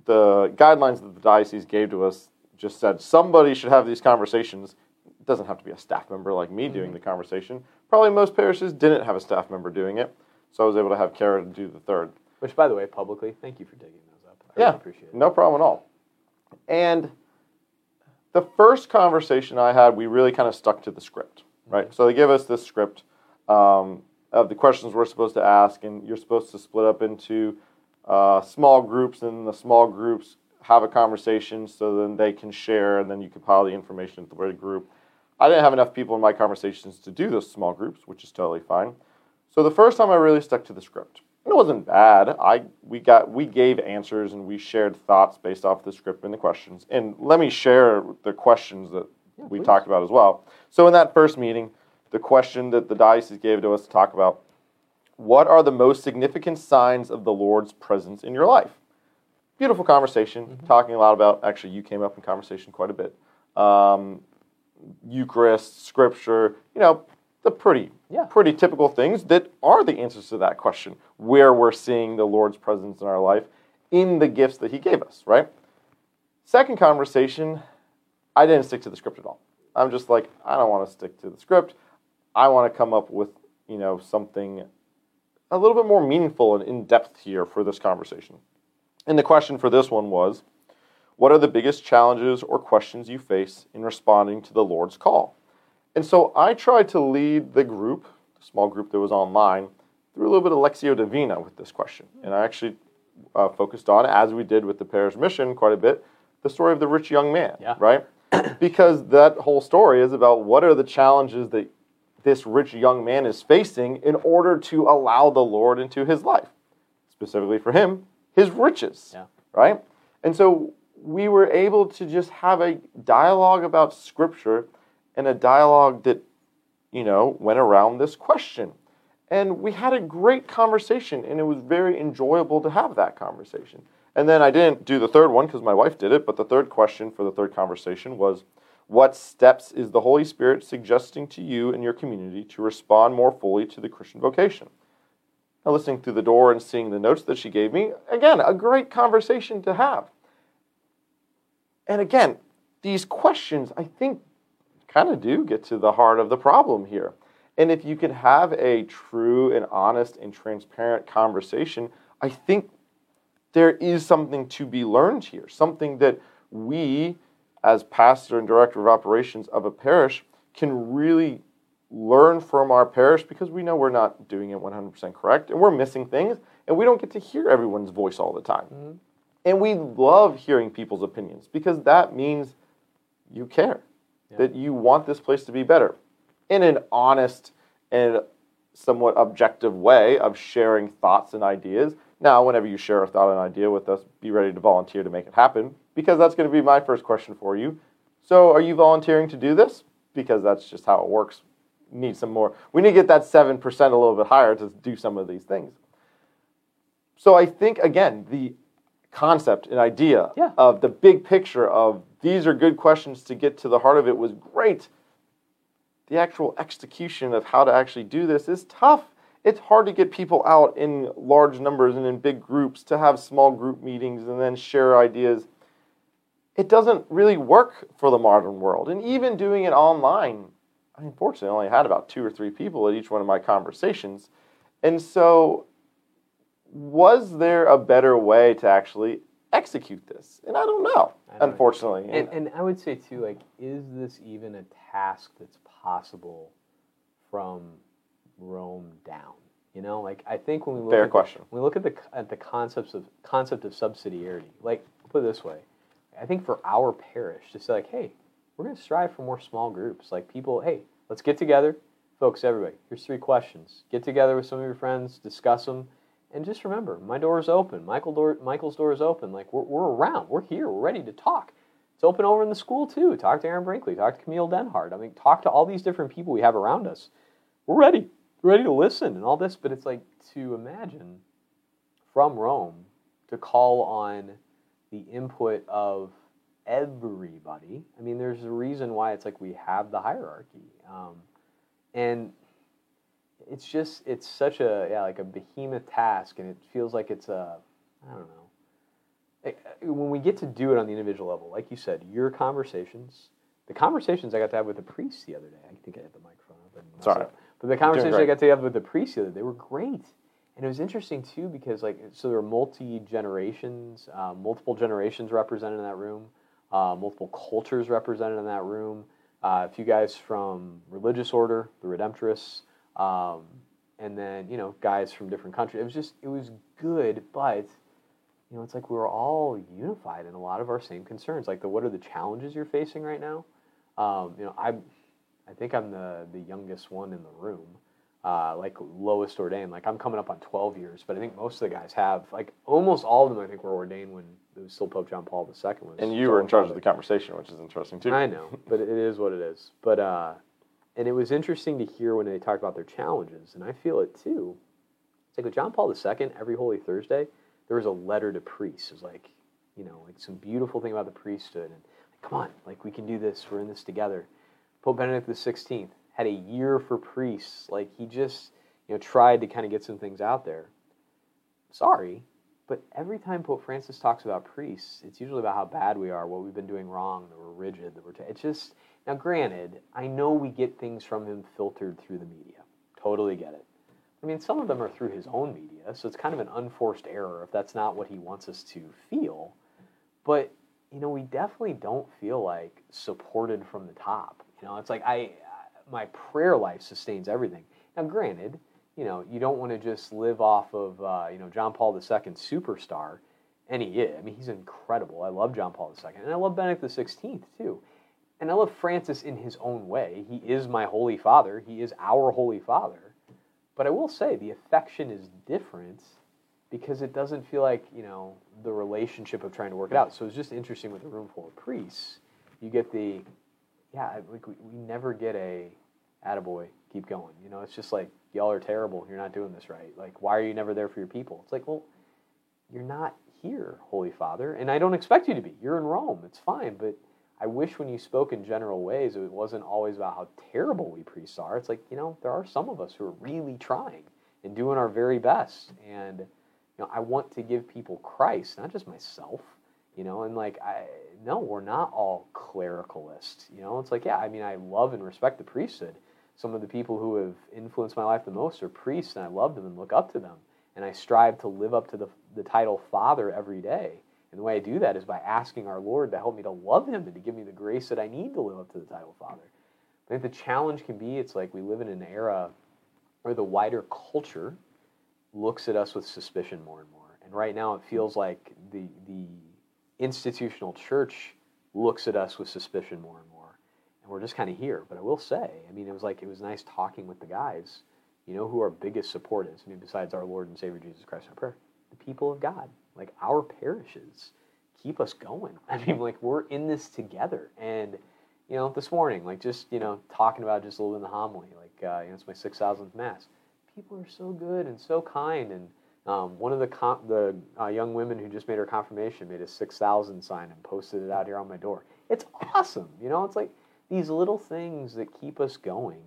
the guidelines that the diocese gave to us just said somebody should have these conversations. It doesn't have to be a staff member like me doing mm-hmm. the conversation. Probably most parishes didn't have a staff member doing it. So I was able to have Kara do the third. Which, by the way, publicly, thank you for digging those up. I yeah, really appreciate it. No problem at all. And the first conversation I had, we really kind of stuck to the script, right? Mm-hmm. So they give us this script um, of the questions we're supposed to ask, and you're supposed to split up into uh, small groups, and the small groups have a conversation so then they can share, and then you compile the information into the group. I didn't have enough people in my conversations to do those small groups, which is totally fine. So the first time I really stuck to the script. It wasn't bad. I we got we gave answers and we shared thoughts based off the script and the questions. And let me share the questions that yeah, we please. talked about as well. So in that first meeting, the question that the diocese gave to us to talk about what are the most significant signs of the Lord's presence in your life? Beautiful conversation, mm-hmm. talking a lot about. Actually, you came up in conversation quite a bit. Um, Eucharist, Scripture, you know, the pretty, yeah. pretty typical things that are the answers to that question, where we're seeing the Lord's presence in our life in the gifts that He gave us, right? Second conversation, I didn't stick to the script at all. I'm just like, I don't want to stick to the script. I want to come up with, you know, something a little bit more meaningful and in depth here for this conversation. And the question for this one was, what are the biggest challenges or questions you face in responding to the Lord's call? And so I tried to lead the group, the small group that was online, through a little bit of Lectio Divina with this question. And I actually uh, focused on, as we did with the parish mission quite a bit, the story of the rich young man, yeah. right? (clears throat) because that whole story is about what are the challenges that this rich young man is facing in order to allow the Lord into his life. Specifically for him, his riches, yeah. right? And so we were able to just have a dialogue about Scripture and a dialogue that, you know, went around this question. And we had a great conversation, and it was very enjoyable to have that conversation. And then I didn't do the third one because my wife did it, but the third question for the third conversation was What steps is the Holy Spirit suggesting to you and your community to respond more fully to the Christian vocation? Now, listening through the door and seeing the notes that she gave me. Again, a great conversation to have. And again, these questions, I think, kind of do get to the heart of the problem here. And if you can have a true and honest and transparent conversation, I think there is something to be learned here, something that we, as pastor and director of operations of a parish, can really learn from our parish because we know we're not doing it 100% correct and we're missing things and we don't get to hear everyone's voice all the time. Mm-hmm. And we love hearing people's opinions because that means you care, yeah. that you want this place to be better in an honest and somewhat objective way of sharing thoughts and ideas. Now, whenever you share a thought and idea with us, be ready to volunteer to make it happen because that's going to be my first question for you. So, are you volunteering to do this? Because that's just how it works. Need some more. We need to get that 7% a little bit higher to do some of these things. So, I think, again, the concept and idea yeah. of the big picture of these are good questions to get to the heart of it was great the actual execution of how to actually do this is tough. It's hard to get people out in large numbers and in big groups to have small group meetings and then share ideas. It doesn't really work for the modern world. And even doing it online, I unfortunately only had about two or three people at each one of my conversations. And so, was there a better way to actually execute this? And I don't know, I don't unfortunately. Know. And, and I would say, too, like, is this even a task that's possible from Rome down? You know, like I think when we look Fair at question. The, when we look at the at the concepts of concept of subsidiarity, like put it this way, I think for our parish to say like, hey, we're going to strive for more small groups. Like people, hey, let's get together, folks. Everybody, here's three questions. Get together with some of your friends, discuss them, and just remember, my door is open. Michael door, Michael's door is open. Like we're we're around. We're here. We're ready to talk. It's open over in the school too. Talk to Aaron Brinkley. Talk to Camille Denhart. I mean, talk to all these different people we have around us. We're ready. We're ready to listen and all this. But it's like to imagine from Rome to call on the input of everybody. I mean, there's a reason why it's like we have the hierarchy. Um, and it's just it's such a yeah like a behemoth task and it feels like it's a i don't know uh, when we get to do it on the individual level, like you said, your conversations, the conversations I got to have with the priest the other day. I think I had the microphone up. Sorry. But the conversations I got to have with the priest the other day, they were great. And it was interesting too because like so there were multi generations, uh, multiple generations represented in that room, uh, multiple cultures represented in that room. Uh, a few guys from religious order, the Redemptorists, um, and then you know guys from different countries. It was just it was good, but you know, it's like we were all unified in a lot of our same concerns. Like the what are the challenges you're facing right now? Um, you know, I I think I'm the the youngest one in the room, uh, like lowest ordained. Like I'm coming up on 12 years, but I think most of the guys have like almost all of them. I think were ordained when it was still Pope John Paul II was. And you were in charge of the conversation, which is interesting too. I know, but it is what it is. But uh, and it was interesting to hear when they talked about their challenges, and I feel it too. It's like with John Paul II, every Holy Thursday there was a letter to priests. It was like, you know, like some beautiful thing about the priesthood. And like, come on, like we can do this. We're in this together. Pope Benedict XVI had a year for priests. Like he just, you know, tried to kind of get some things out there. Sorry, but every time Pope Francis talks about priests, it's usually about how bad we are, what we've been doing wrong, that we're rigid, that we're. T- it's just now. Granted, I know we get things from him filtered through the media. Totally get it. I mean, some of them are through his own media, so it's kind of an unforced error if that's not what he wants us to feel. But you know, we definitely don't feel like supported from the top. You know, it's like I, my prayer life sustains everything. Now, granted, you know, you don't want to just live off of uh, you know John Paul II superstar, and he is. I mean, he's incredible. I love John Paul II, and I love Benedict XVI too, and I love Francis in his own way. He is my holy father. He is our holy father. But I will say the affection is different because it doesn't feel like, you know, the relationship of trying to work it out. So it's just interesting with a room full of priests. You get the, yeah, like we, we never get a, attaboy, keep going. You know, it's just like, y'all are terrible. You're not doing this right. Like, why are you never there for your people? It's like, well, you're not here, Holy Father, and I don't expect you to be. You're in Rome. It's fine, but I wish when you spoke in general ways, it wasn't always about how terrible we priests are. It's like, you know, there are some of us who are really trying and doing our very best. And you know, I want to give people Christ, not just myself. You know, and like I no, we're not all clericalists. You know, it's like yeah, I mean, I love and respect the priesthood. Some of the people who have influenced my life the most are priests, and I love them and look up to them. And I strive to live up to the, the title Father every day. And the way I do that is by asking our Lord to help me to love Him and to give me the grace that I need to live up to the title Father. I think the challenge can be it's like we live in an era where the wider culture looks at us with suspicion more and more. And right now it feels like the, the institutional church looks at us with suspicion more and more. And we're just kind of here. But I will say, I mean, it was like, it was nice talking with the guys. You know who our biggest support is? I mean, besides our Lord and Savior Jesus Christ, our prayer, the people of God like our parishes keep us going. (laughs) I mean, like we're in this together. And you know, this morning, like just you know, talking about just a little bit in the homily, like uh, you know, it's my six thousandth mass. People are so good and so kind. And um, one of the com- the uh, young women who just made her confirmation made a six thousand sign and posted it out here on my door. It's awesome. You know, it's like these little things that keep us going.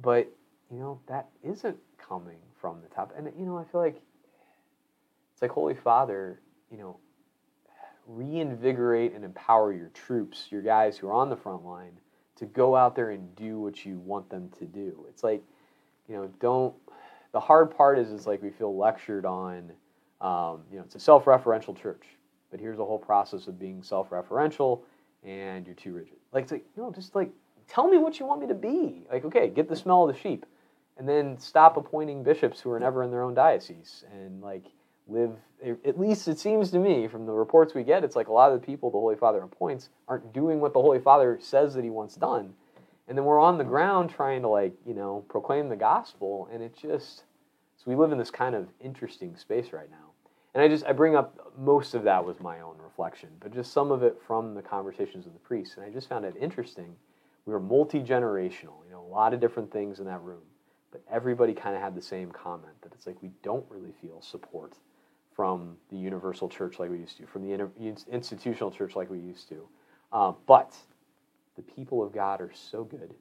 But you know, that isn't coming from the top. And you know, I feel like it's like, Holy Father, you know, reinvigorate and empower your troops, your guys who are on the front line, to go out there and do what you want them to do. It's like, you know, don't. The hard part is, is like we feel lectured on. Um, you know, it's a self-referential church, but here's a whole process of being self-referential, and you're too rigid. Like, it's like, you no, just like tell me what you want me to be. Like, okay, get the smell of the sheep, and then stop appointing bishops who are never in their own diocese, and like live at least it seems to me from the reports we get it's like a lot of the people the holy father appoints aren't doing what the holy father says that he wants done. And then we're on the ground trying to like you know proclaim the gospel and it just so we live in this kind of interesting space right now. And i just i bring up most of that was my own reflection but just some of it from the conversations with the priests. And i just found it interesting. We were multi-generational you know a lot of different things in that room but everybody kind of had the same comment that it's like we don't really feel support from the universal church like we used to, from the institutional church like we used to. Uh, but the people of God are so good.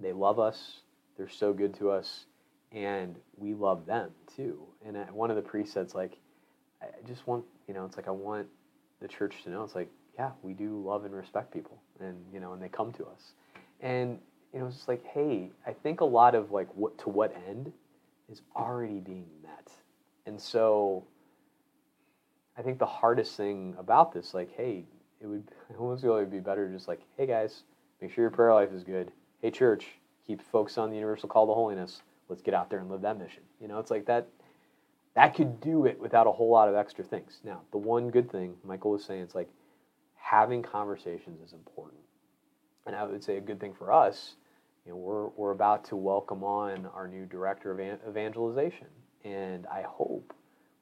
They love us, they're so good to us, and we love them too. And one of the priests said, like, I just want, you know, it's like I want the church to know, it's like, yeah, we do love and respect people, and you know, and they come to us, and you know, it's just like, hey, I think a lot of like what to what end is already being met, and so I think the hardest thing about this, like, hey, it would (laughs) almost really be better just like, hey guys, make sure your prayer life is good. Hey church, keep focused on the universal call to holiness. Let's get out there and live that mission. You know, it's like that. That could do it without a whole lot of extra things. Now, the one good thing Michael was saying, it's like having conversations is important. And I would say a good thing for us, you know, we're, we're about to welcome on our new director of evangelization. And I hope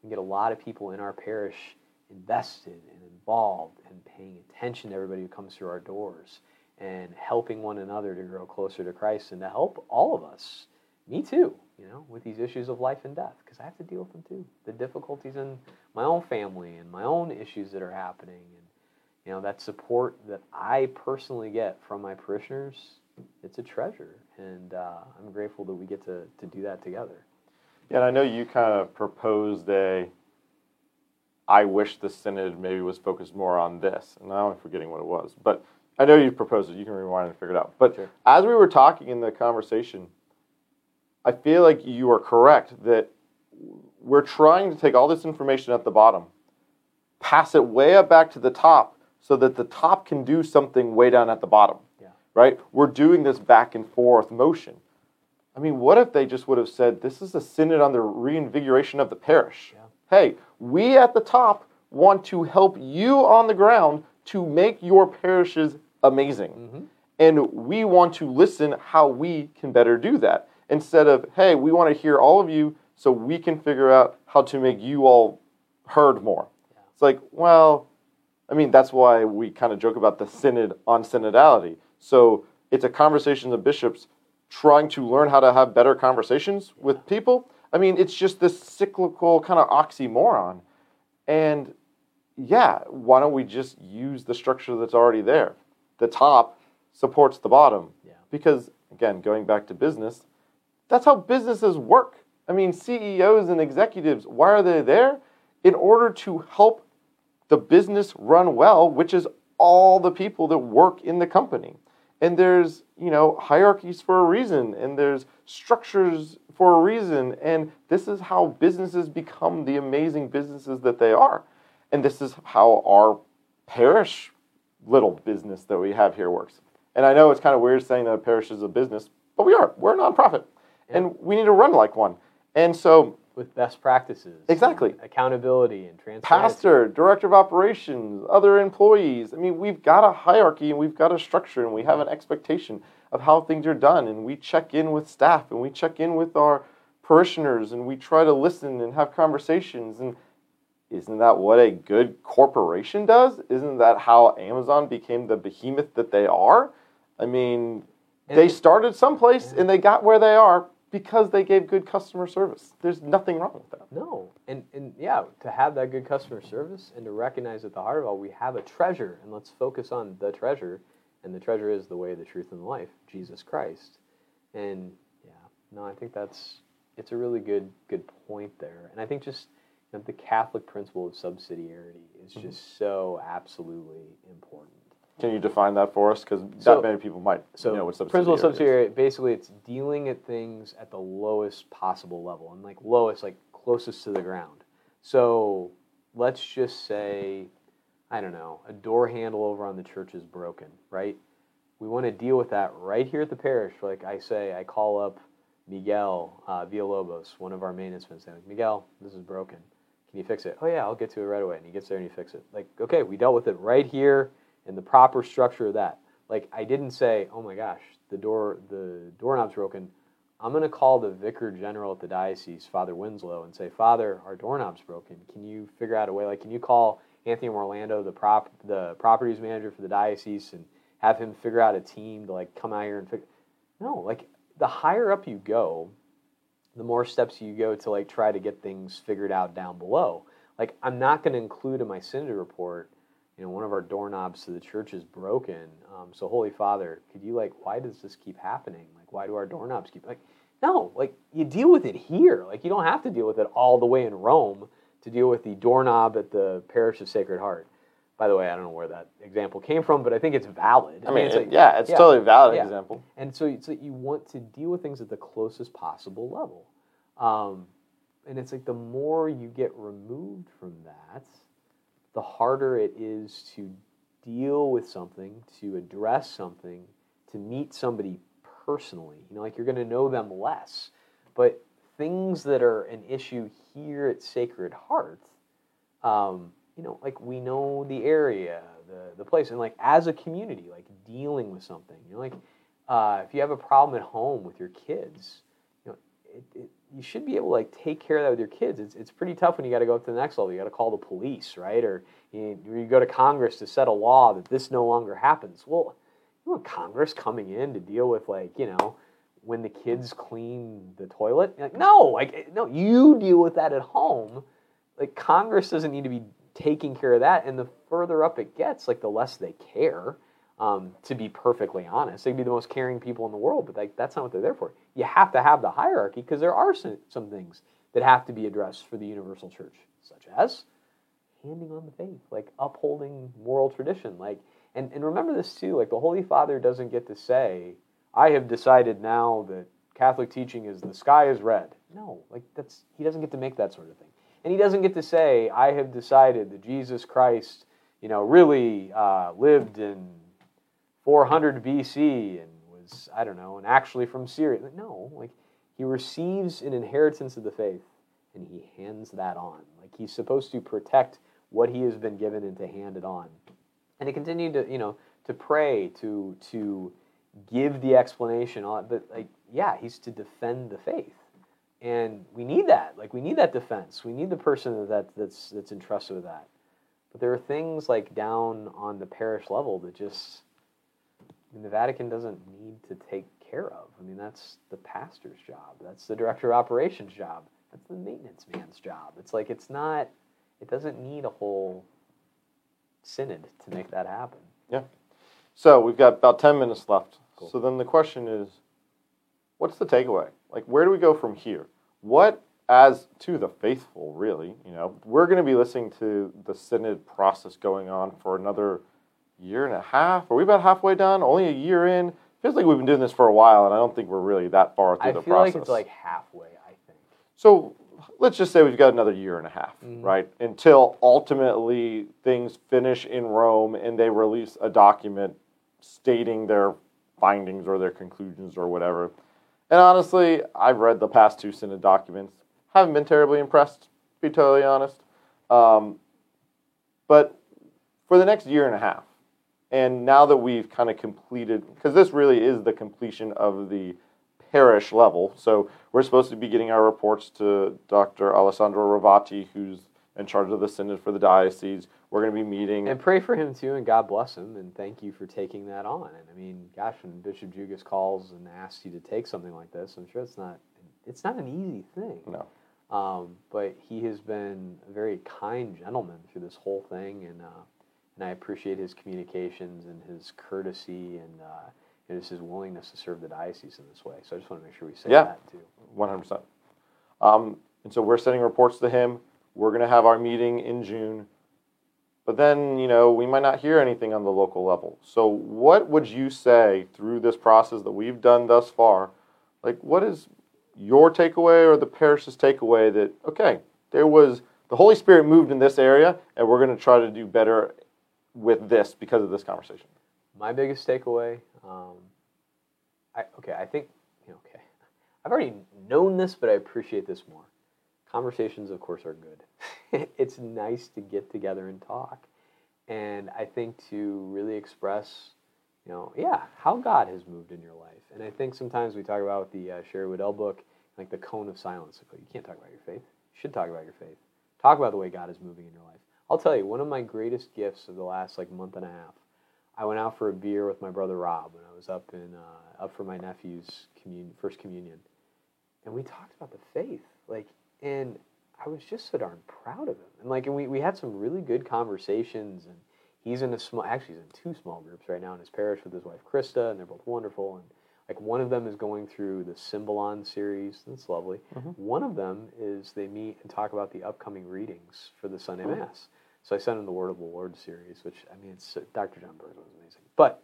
and get a lot of people in our parish invested and involved and paying attention to everybody who comes through our doors and helping one another to grow closer to Christ and to help all of us, me too, you know, with these issues of life and death, because I have to deal with them too. The difficulties in my own family and my own issues that are happening. And, you know, that support that I personally get from my parishioners, it's a treasure. And uh, I'm grateful that we get to, to do that together. Yeah, and I know you kind of proposed a. I wish the synod maybe was focused more on this, and now I'm forgetting what it was. But I know you proposed it. You can rewind and figure it out. But sure. as we were talking in the conversation, I feel like you are correct that we're trying to take all this information at the bottom, pass it way up back to the top, so that the top can do something way down at the bottom. Yeah. Right? We're doing this back and forth motion. I mean, what if they just would have said, this is a synod on the reinvigoration of the parish? Yeah. Hey, we at the top want to help you on the ground to make your parishes amazing. Mm-hmm. And we want to listen how we can better do that. Instead of, hey, we want to hear all of you so we can figure out how to make you all heard more. Yeah. It's like, well, I mean, that's why we kind of joke about the synod on synodality. So it's a conversation of bishops trying to learn how to have better conversations with people. I mean, it's just this cyclical kind of oxymoron. And yeah, why don't we just use the structure that's already there? The top supports the bottom. Yeah. Because, again, going back to business, that's how businesses work. I mean, CEOs and executives, why are they there? In order to help the business run well, which is all the people that work in the company. And there's, you know, hierarchies for a reason, and there's structures for a reason, and this is how businesses become the amazing businesses that they are. And this is how our parish little business that we have here works. And I know it's kind of weird saying that a parish is a business, but we are. We're a nonprofit, Yeah. and we need to run like one. And so, with best practices, Exactly. and accountability, and transparency. pastor, director of operations, other employees. I mean, we've got a hierarchy and we've got a structure and we have an expectation of how things are done. And we check in with staff and we check in with our parishioners and we try to listen and have conversations. And isn't that what a good corporation does? Isn't that how Amazon became the behemoth that they are? I mean, And- they started someplace and they got where they are because they gave good customer service. There's nothing wrong with that. No, and and yeah, to have that good customer service and to recognize at the heart of all we have a treasure, and let's focus on the treasure, and the treasure is the way, the truth, and the life, Jesus Christ. And yeah, no, I think that's it's a really good good point there, and I think just you know, the Catholic principle of subsidiarity is Mm-hmm. just so absolutely important. Can you define that for us? Because So- that many people might So know what principle of subsidiary is. basically, it's dealing at things at the lowest possible level, and like lowest, like closest to the ground. So let's just say, I don't know, a door handle over on the church is broken, right? We want to deal with that right here at the parish. Like I say, I call up Miguel uh, Villalobos, one of our maintenance men, saying, like, Miguel, this is broken. Can you fix it? Oh yeah, I'll get to it right away. And he gets there and he fixes it. Like, okay, we dealt with it right here in the proper structure of that. Like, I didn't say, oh my gosh, the door, the doorknob's broken. I'm going to call the vicar general at the diocese, Father Winslow, and say, Father, our doorknob's broken. Can you figure out a way? Like, can you call Anthony Orlando, the prop, the properties manager for the diocese, and have him figure out a team to like come out here and fix? No, like the higher up you go, the more steps you go to like try to get things figured out down below. Like I'm not going to include in my synod report, you know, one of our doorknobs to the church is broken. Um, so Holy Father, could you like, why does this keep happening? Like, why do our doorknobs keep like? No, like you deal with it here. Like you don't have to deal with it all the way in Rome to deal with the doorknob at the parish of Sacred Heart. By the way, I don't know where that example came from, but I think it's valid. I mean, it's it- like- yeah, it's totally a valid yeah. example. and so it's like you want to deal with things at the closest possible level. Um, and it's like the more you get removed from that, the harder it is to deal with something, to address something, to meet somebody personally. You know, like you're going to know them less. But things that are an issue here at Sacred Heart, um, you know, like we know the area, the, the place, and like as a community, like dealing with something, you know, like uh, if you have a problem at home with your kids, you know, it, it, you should be able to like take care of that with your kids. It's, it's pretty tough when you got to go up to the next level. You got to call the police, right? Or you, you go to Congress to set a law that this no longer happens. Well, you want Congress coming in to deal with like you know when the kids clean the toilet? Like no, like eh, no, you deal with that at home. Like Congress doesn't need to be taking care of that. And the further up it gets, like the less they care. Um, to be perfectly honest, they'd be the most caring people in the world, but like that's not what they're there for. You have to have the hierarchy because there are some, some things that have to be addressed for the universal church, such as handing on the faith, like upholding moral tradition, like and, and remember this too, like the Holy Father doesn't get to say, I have decided now that Catholic teaching is the sky is red. No, like that's he doesn't get to make that sort of thing. And he doesn't get to say, I have decided that Jesus Christ, you know, really uh, lived in 400 BC and was, I don't know, and actually from Syria. No, like he receives an inheritance of the faith and he hands that on. Like he's supposed to protect what he has been given and to hand it on. And to continue to, you know, to pray, to to give the explanation on but like yeah, he's to defend the faith. And we need that. Like we need that defense. We need the person that that's that's entrusted with that. But there are things like down on the parish level that just I mean, the Vatican doesn't need to take care of. I mean, that's the pastor's job. That's the director of operations job. That's the maintenance man's job. It's like it's not. It doesn't need a whole synod to make that happen. Yeah. So we've got about 10 minutes left. Cool. So then the question is what's the takeaway? Like, where do we go from here? what as to the faithful, really, you know, we're going to be listening to the synod process going on for another year and a half. Are we about halfway done? Only a year in? Feels like we've been doing this for a while, and I don't think we're really that far through I the feel process. like it's like halfway. I think. So let's just say we've got another year and a half, Mhm. right? Until ultimately things finish in Rome and they release a document stating their findings or their conclusions or whatever. And honestly, I've read the past two Synod documents. Haven't been terribly impressed, to be totally honest. Um, but for the next year and a half, and now that we've kind of completed, because this really is the completion of the parish level. So we're supposed to be getting our reports to Dr. Alessandro Ravati, who's in charge of the synod for the diocese. We're going to be meeting. And pray for him too, and God bless him, and thank you for taking that on. And I mean, gosh, when Bishop Jugas calls and asks you to take something like this, I'm sure it's not it's not an easy thing. no. Um, but he has been a very kind gentleman through this whole thing, and uh, and I appreciate his communications and his courtesy and uh, and just his willingness to serve the diocese in this way. So I just want to make sure we say Yeah. that too. One hundred percent. Um, and so we're sending reports to him. We're going to have our meeting in June, but then you know we might not hear anything on the local level. So what would you say through this process that we've done thus far? Like, what is your takeaway or the parish's takeaway that okay, there was the Holy Spirit moved in this area, and we're going to try to do better with this because of this conversation. My biggest takeaway, um, I, okay, I think, okay, I've already known this, but I appreciate this more. Conversations, of course, are good. (laughs) it's nice to get together and talk. And I think to really express, you know, yeah, how God has moved in your life. And I think sometimes we talk about the uh, Sherry Weddell book, like the cone of silence. You can't talk about your faith. You should talk about your faith. Talk about the way God is moving in your life. I'll tell you, one of my greatest gifts of the last like month and a half I went out for a beer with my brother Rob when I was up in uh, up for my nephew's commun- first communion, and we talked about the faith. Like, and I was just so darn proud of him. And like, and we, we had some really good conversations. And he's in a small, actually, he's in two small groups right now in his parish with his wife Krista, and they're both wonderful. And like, one of them is going through the Symbolon series. That's lovely. Mhm. One of them is they meet and talk about the upcoming readings for the Sunday Mass. So I sent him the Word of the Lord series, which I mean, it's, Dr. John Burns was amazing. But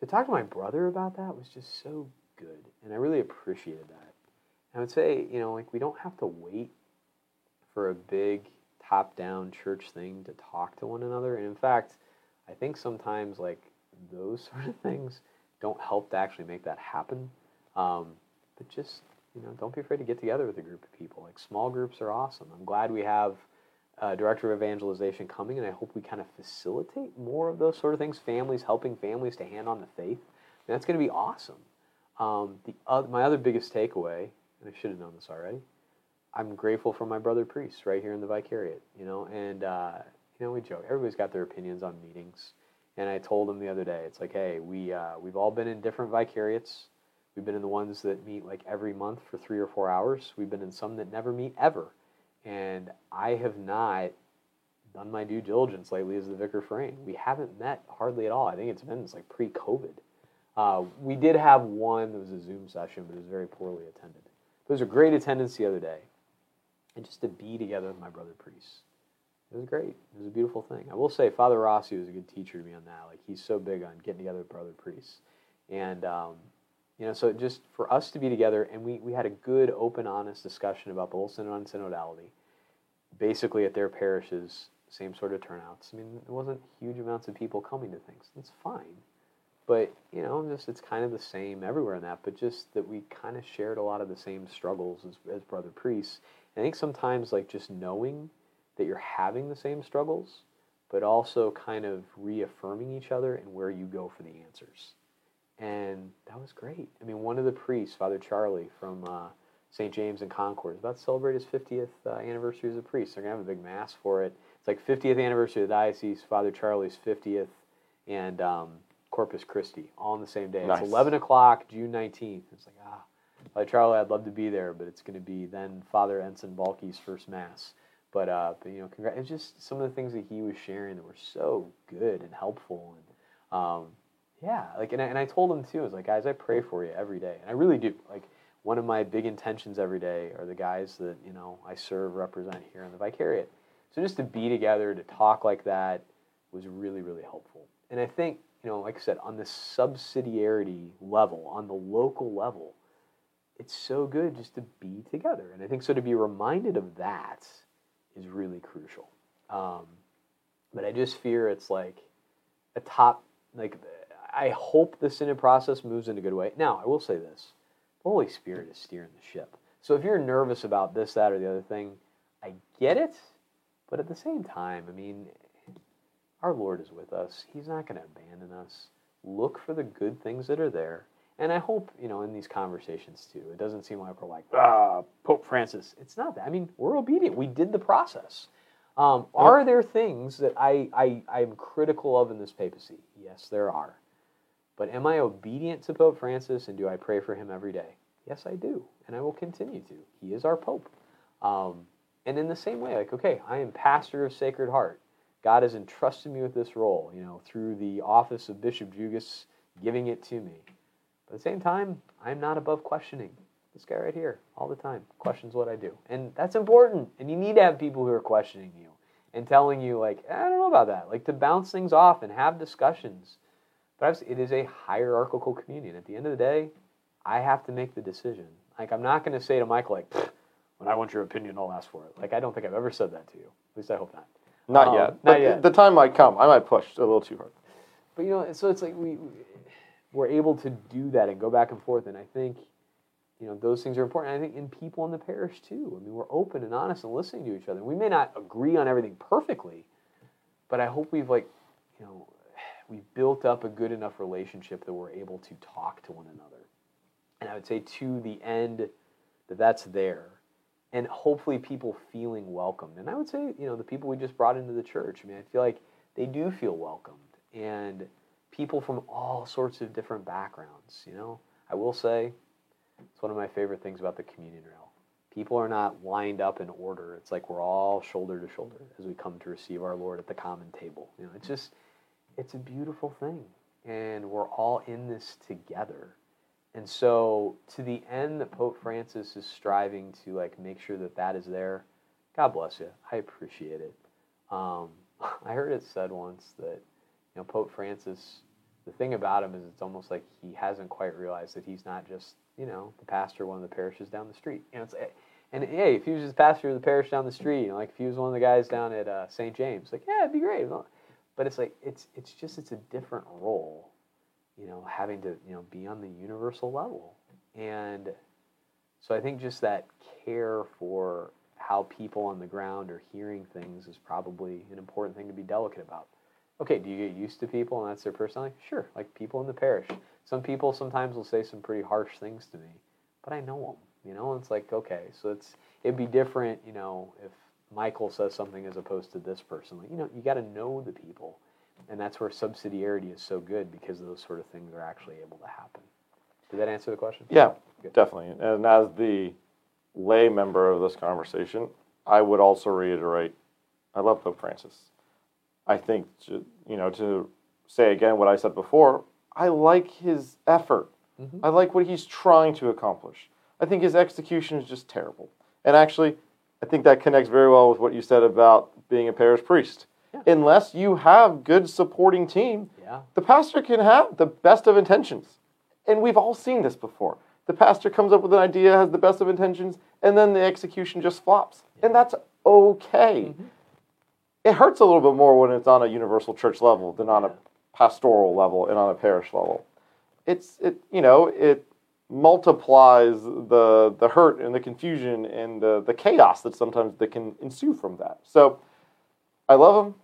to talk to my brother about that was just so good, and I really appreciated that. And I would say, you know, like we don't have to wait for a big top-down church thing to talk to one another. And in fact, I think sometimes like those (laughs) sort of things don't help to actually make that happen. Um, but just you know, don't be afraid to get together with a group of people. Like small groups are awesome. I'm glad we have a director of evangelization coming, and I hope we kind of facilitate more of those sort of things. Families helping families to hand on the faith. And that's going to be awesome. Um, the oth- my other biggest takeaway, and I should have known this already, I'm grateful for my brother priests right here in the vicariate. You know, and uh, you know we joke. Everybody's got their opinions on meetings, and I told him the other day, it's like, hey, we uh, we've all been in different vicariates. We've been in the ones that meet like every month for three or four hours. We've been in some that never meet ever. And I have not done my due diligence lately as the vicar for AIM. We haven't met hardly at all. I think it's been it's like pre COVID. Uh, we did have one that was a Zoom session, but it was very poorly attended. There was a great attendance the other day. And just to be together with my brother priests. It was great. It was a beautiful thing. I will say, Father Rossi was a good teacher to me on that. Like, he's so big on getting together with brother priests. And, um, you know, so just for us to be together, and we, we had a good, open, honest discussion about the whole synod on synodality. Basically, at their parishes, same sort of turnouts. I mean, there wasn't huge amounts of people coming to things. That's fine. But, you know, just it's kind of the same everywhere in that, but just that we kind of shared a lot of the same struggles as, as brother priests. And I think sometimes, like, just knowing that you're having the same struggles, but also kind of reaffirming each other and where you go for the answers and that was great. I mean, one of the priests, Father Charlie from uh, St. James in Concord, is about to celebrate his 50th uh, anniversary as a priest. They're going to have a big mass for it. It's like 50th anniversary of the diocese, Father Charlie's 50th, and um, Corpus Christi, all on the same day. Nice. It's 11 o'clock, June 19th. It's like, ah, Father Charlie, I'd love to be there, but it's going to be then Father Ensign Balky's first mass. But, uh, but you know, congrats. it's just some of the things that he was sharing that were so good and helpful. And um, yeah, like, and I, and I told him too. I was like, guys, I pray for you every day, and I really do. Like, one of my big intentions every day are the guys that you know I serve, represent here in the Vicariate. So just to be together, to talk like that, was really, really helpful. And I think, you know, like I said, on the subsidiarity level, on the local level, it's so good just to be together. And I think so to be reminded of that is really crucial. Um, but I just fear it's like a top, like, I hope the synod process moves in a good way. Now, I will say this Holy Spirit is steering the ship. So if you're nervous about this, that, or the other thing, I get it. But at the same time, I mean, our Lord is with us. He's not going to abandon us. Look for the good things that are there. And I hope, you know, in these conversations too, it doesn't seem like we're like, ah, Pope Francis. It's not that. I mean, we're obedient. We did the process. Um, are there things that I, I, I'm critical of in this papacy? Yes, there are. But am I obedient to Pope Francis and do I pray for him every day? Yes, I do. And I will continue to. He is our Pope. Um, and in the same way, like, okay, I am pastor of Sacred Heart. God has entrusted me with this role, you know, through the office of Bishop Jugas giving it to me. But at the same time, I'm not above questioning. This guy right here, all the time, questions what I do. And that's important. And you need to have people who are questioning you and telling you, like, I don't know about that. Like to bounce things off and have discussions. But it is a hierarchical communion. At the end of the day, I have to make the decision. Like, I'm not going to say to Mike, like, when I want your opinion, I'll ask for it. Like, I don't think I've ever said that to you. At least I hope not. Not Um, yet. not But yet. the time might come. I might push a little too hard. But you know, so it's like we we're able to do that and go back and forth, and I think you know those things are important. I think in people in the parish too. I mean, we're open and honest and listening to each other. We may not agree on everything perfectly, but I hope we've like you know we've built up a good enough relationship that we're able to talk to one another. And I would say to the end that that's there. And hopefully people feeling welcomed. And I would say, you know, the people we just brought into the church, I mean, I feel like they do feel welcomed. And people from all sorts of different backgrounds, you know. I will say, it's one of my favorite things about the communion rail. People are not lined up in order. It's like we're all shoulder to shoulder as we come to receive our Lord at the common table. You know, it's just, it's a beautiful thing. And we're all in this together. And so, to the end that Pope Francis is striving to like make sure that that is there, God bless you. I appreciate it. Um, (laughs) I heard it said once that you know Pope Francis. The thing about him is it's almost like he hasn't quite realized that he's not just you know the pastor of one of the parishes down the street. You know, it's, and hey, if he was just pastor of the parish down the street, you know, like if he was one of the guys down at uh, St. James, like yeah, it'd be great. But it's like it's it's just it's a different role you know, having to, you know, be on the universal level. And so I think just that care for how people on the ground are hearing things is probably an important thing to be delicate about. Okay, do you get used to people and that's their personality? Sure, like people in the parish. Some people sometimes will say some pretty harsh things to me, but I know them, you know, it's like, okay, so it's, it'd be different, you know, if Michael says something as opposed to this person. Like, you know, you got to know the people and that's where subsidiarity is so good because those sort of things are actually able to happen. Did that answer the question? Yeah, Good. definitely. And as the lay member of this conversation, I would also reiterate I love Pope Francis. I think, to, you know, to say again what I said before, I like his effort. Mhm. I like what he's trying to accomplish. I think his execution is just terrible. And actually, I think that connects very well with what you said about being a parish priest. Yeah. Unless you have good supporting team, Yeah. the pastor can have the best of intentions. And we've all seen this before. The pastor comes up with an idea, has the best of intentions, and then the execution just flops. And that's okay. Mm-hmm. It hurts a little bit more when it's on a universal church level than on a pastoral level and on a parish level. It's it you know, it multiplies the the hurt and the confusion and the, the chaos that sometimes that can ensue from that. So I love him.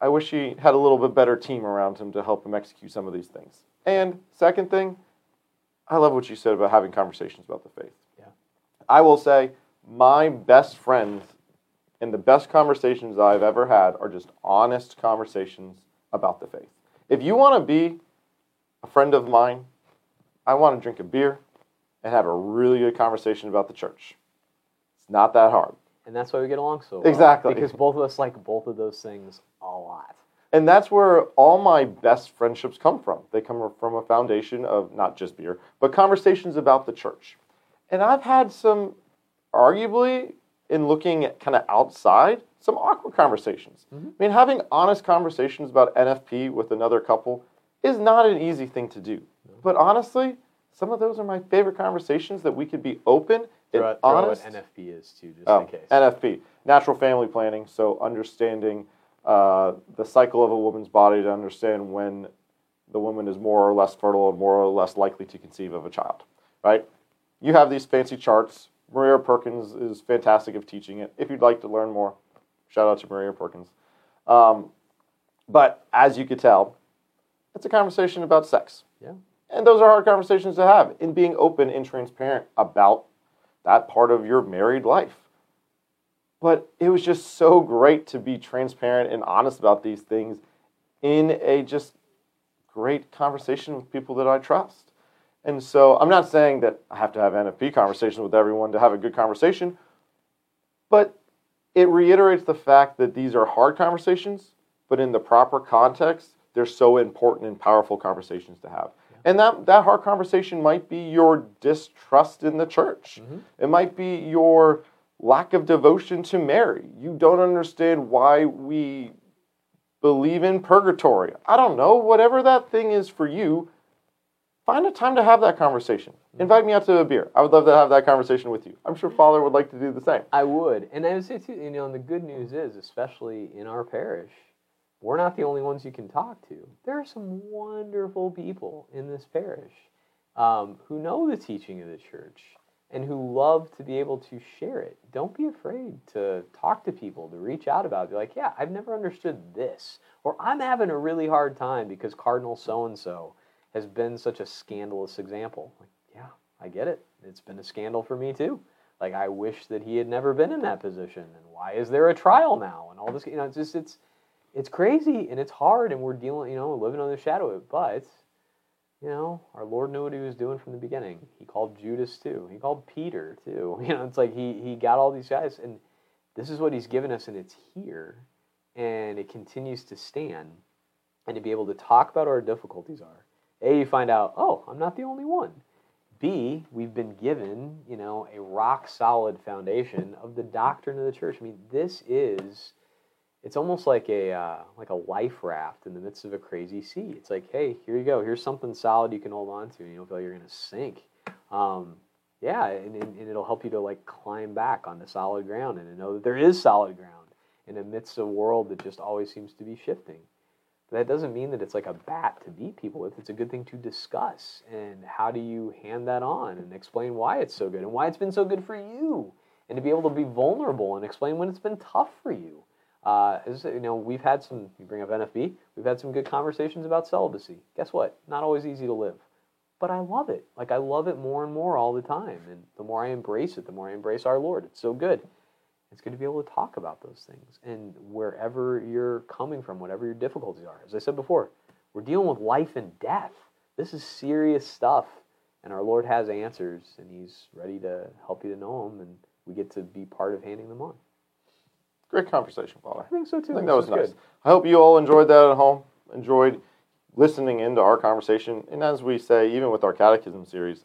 I wish he had a little bit better team around him to help him execute some of these things. And second thing, I love what you said about having conversations about the faith. Yeah. I will say my best friends and the best conversations I've ever had are just honest conversations about the faith. If you want to be a friend of mine, I want to drink a beer and have a really good conversation about the church. It's not that hard. And that's why we get along so well. Exactly. Because both of us like both of those things a lot. And that's where all my best friendships come from. They come from a foundation of not just beer, but conversations about the church. And I've had some, arguably, in looking at kind of outside, some awkward conversations. Mm-hmm. I mean, having honest conversations about NFP with another couple is not an easy thing to do. But honestly, some of those are my favorite conversations that we could be open and Throw out, throw out honest. what NFP is too, just Oh, in case. NFP, natural family planning. So understanding uh, the cycle of a woman's body to understand when the woman is more or less fertile and more or less likely to conceive of a child. Right? You have these fancy charts. Maria Perkins is fantastic of teaching it. If you'd like to learn more, shout out to Maria Perkins. Um, but as you could tell, it's a conversation about sex. Yeah. And those are hard conversations to have in being open and transparent about that part of your married life. But it was just so great to be transparent and honest about these things in a just great conversation with people that I trust. And so I'm not saying that I have to have NFP conversations with everyone to have a good conversation, but it reiterates the fact that these are hard conversations, but in the proper context, they're so important and powerful conversations to have. And that, that hard conversation might be your distrust in the church. Mm-hmm. It might be your lack of devotion to Mary. You don't understand why we believe in purgatory. I don't know. Whatever that thing is for you, find a time to have that conversation. Mm-hmm. Invite me out to a beer. I would love to have that conversation with you. I'm sure Father would like to do the same. I would, and I would say too. You know, and the good news is, especially in our parish, we're not the only ones you can talk to. There are some wonderful people in this parish um, who know the teaching of the church and who love to be able to share it. Don't be afraid to talk to people, to reach out about it. Be like, yeah, I've never understood this, or I'm having a really hard time because Cardinal so and so has been such a scandalous example. Like, yeah, I get it. It's been a scandal for me too. Like, I wish that he had never been in that position. And why is there a trial now? And all this, you know, it's just it's it's crazy and it's hard, and we're dealing, you know, living under the shadow of it. But you know, our Lord knew what he was doing from the beginning. He called Judas too. He called Peter too. (laughs) You know, it's like he he got all these guys, and this is what he's given us, and it's here, and it continues to stand, and to be able to talk about our difficulties are. A, you find out, oh, I'm not the only one. B, we've been given, you know, a rock solid foundation of the doctrine of the church. I mean, this is it's almost like a uh, like a life raft in the midst of a crazy sea. It's like, hey, here you go. Here's something solid you can hold on to, and you don't feel like you're to sink. Um, yeah, and, and, and it'll help you to like climb back onto solid ground and to know that there is solid ground in the midst of a world that just always seems to be shifting. But that doesn't mean that it's like a bat to beat people with. It's a good thing to discuss. And how do you hand that on and explain why it's so good and why it's been so good for you, and to be able to be vulnerable and explain when it's been tough for you. Uh, as you know, we've had some. You bring up NFP. We've had some good conversations about celibacy. Guess what? Not always easy to live, but I love it. Like I love it more and more all the time. And the more I embrace it, the more I embrace our Lord. It's so good. It's good to be able to talk about those things. And wherever you're coming from, whatever your difficulties are, as I said before, we're dealing with life and death. This is serious stuff, and our Lord has answers, and He's ready to help you to know them, and we get to be part of handing them on. Great conversation, Father. I think so too. I think that was good. nice. I hope you all enjoyed that at home, enjoyed listening into our conversation. And as we say, even with our catechism series,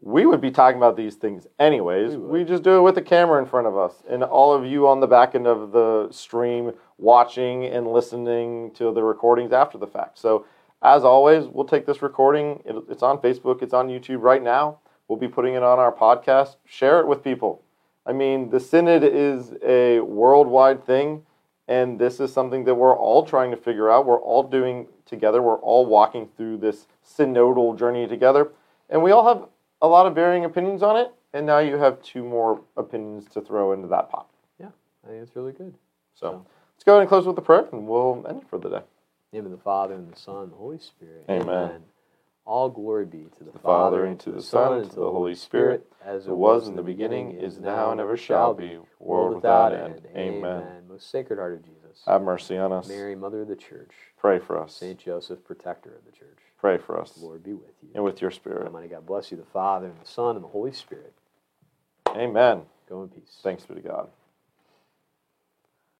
we would be talking about these things anyways. We We, just do it with the camera in front of us. And all of you on the back end of the stream watching and listening to the recordings after the fact. So, as always, we'll take this recording. It, it's on Facebook, it's on YouTube right now. We'll be putting it on our podcast. Share it with people. I mean, the Synod is a worldwide thing, and this is something that we're all trying to figure out. We're all doing together. We're all walking through this synodal journey together, and we all have a lot of varying opinions on it. And now you have two more opinions to throw into that pot. Yeah, I think it's really good. So So. let's go ahead and close with the prayer, and we'll end it for the day. In the name of the Father and the Son and the Holy Spirit. Amen. All glory be to the, the Father, and to the Son, and to the Holy Spirit, as it was in the beginning, is now, and ever shall be, world without end. Amen. Most Sacred Heart of Jesus. Have mercy on us. Mary, Mother of the Church. Pray for us. Saint Joseph, Protector of the Church. Pray for us. Lord be with you. And with your spirit. Almighty God bless you, the Father and the Son and the Holy Spirit. Amen. Go in peace. Thanks be to God.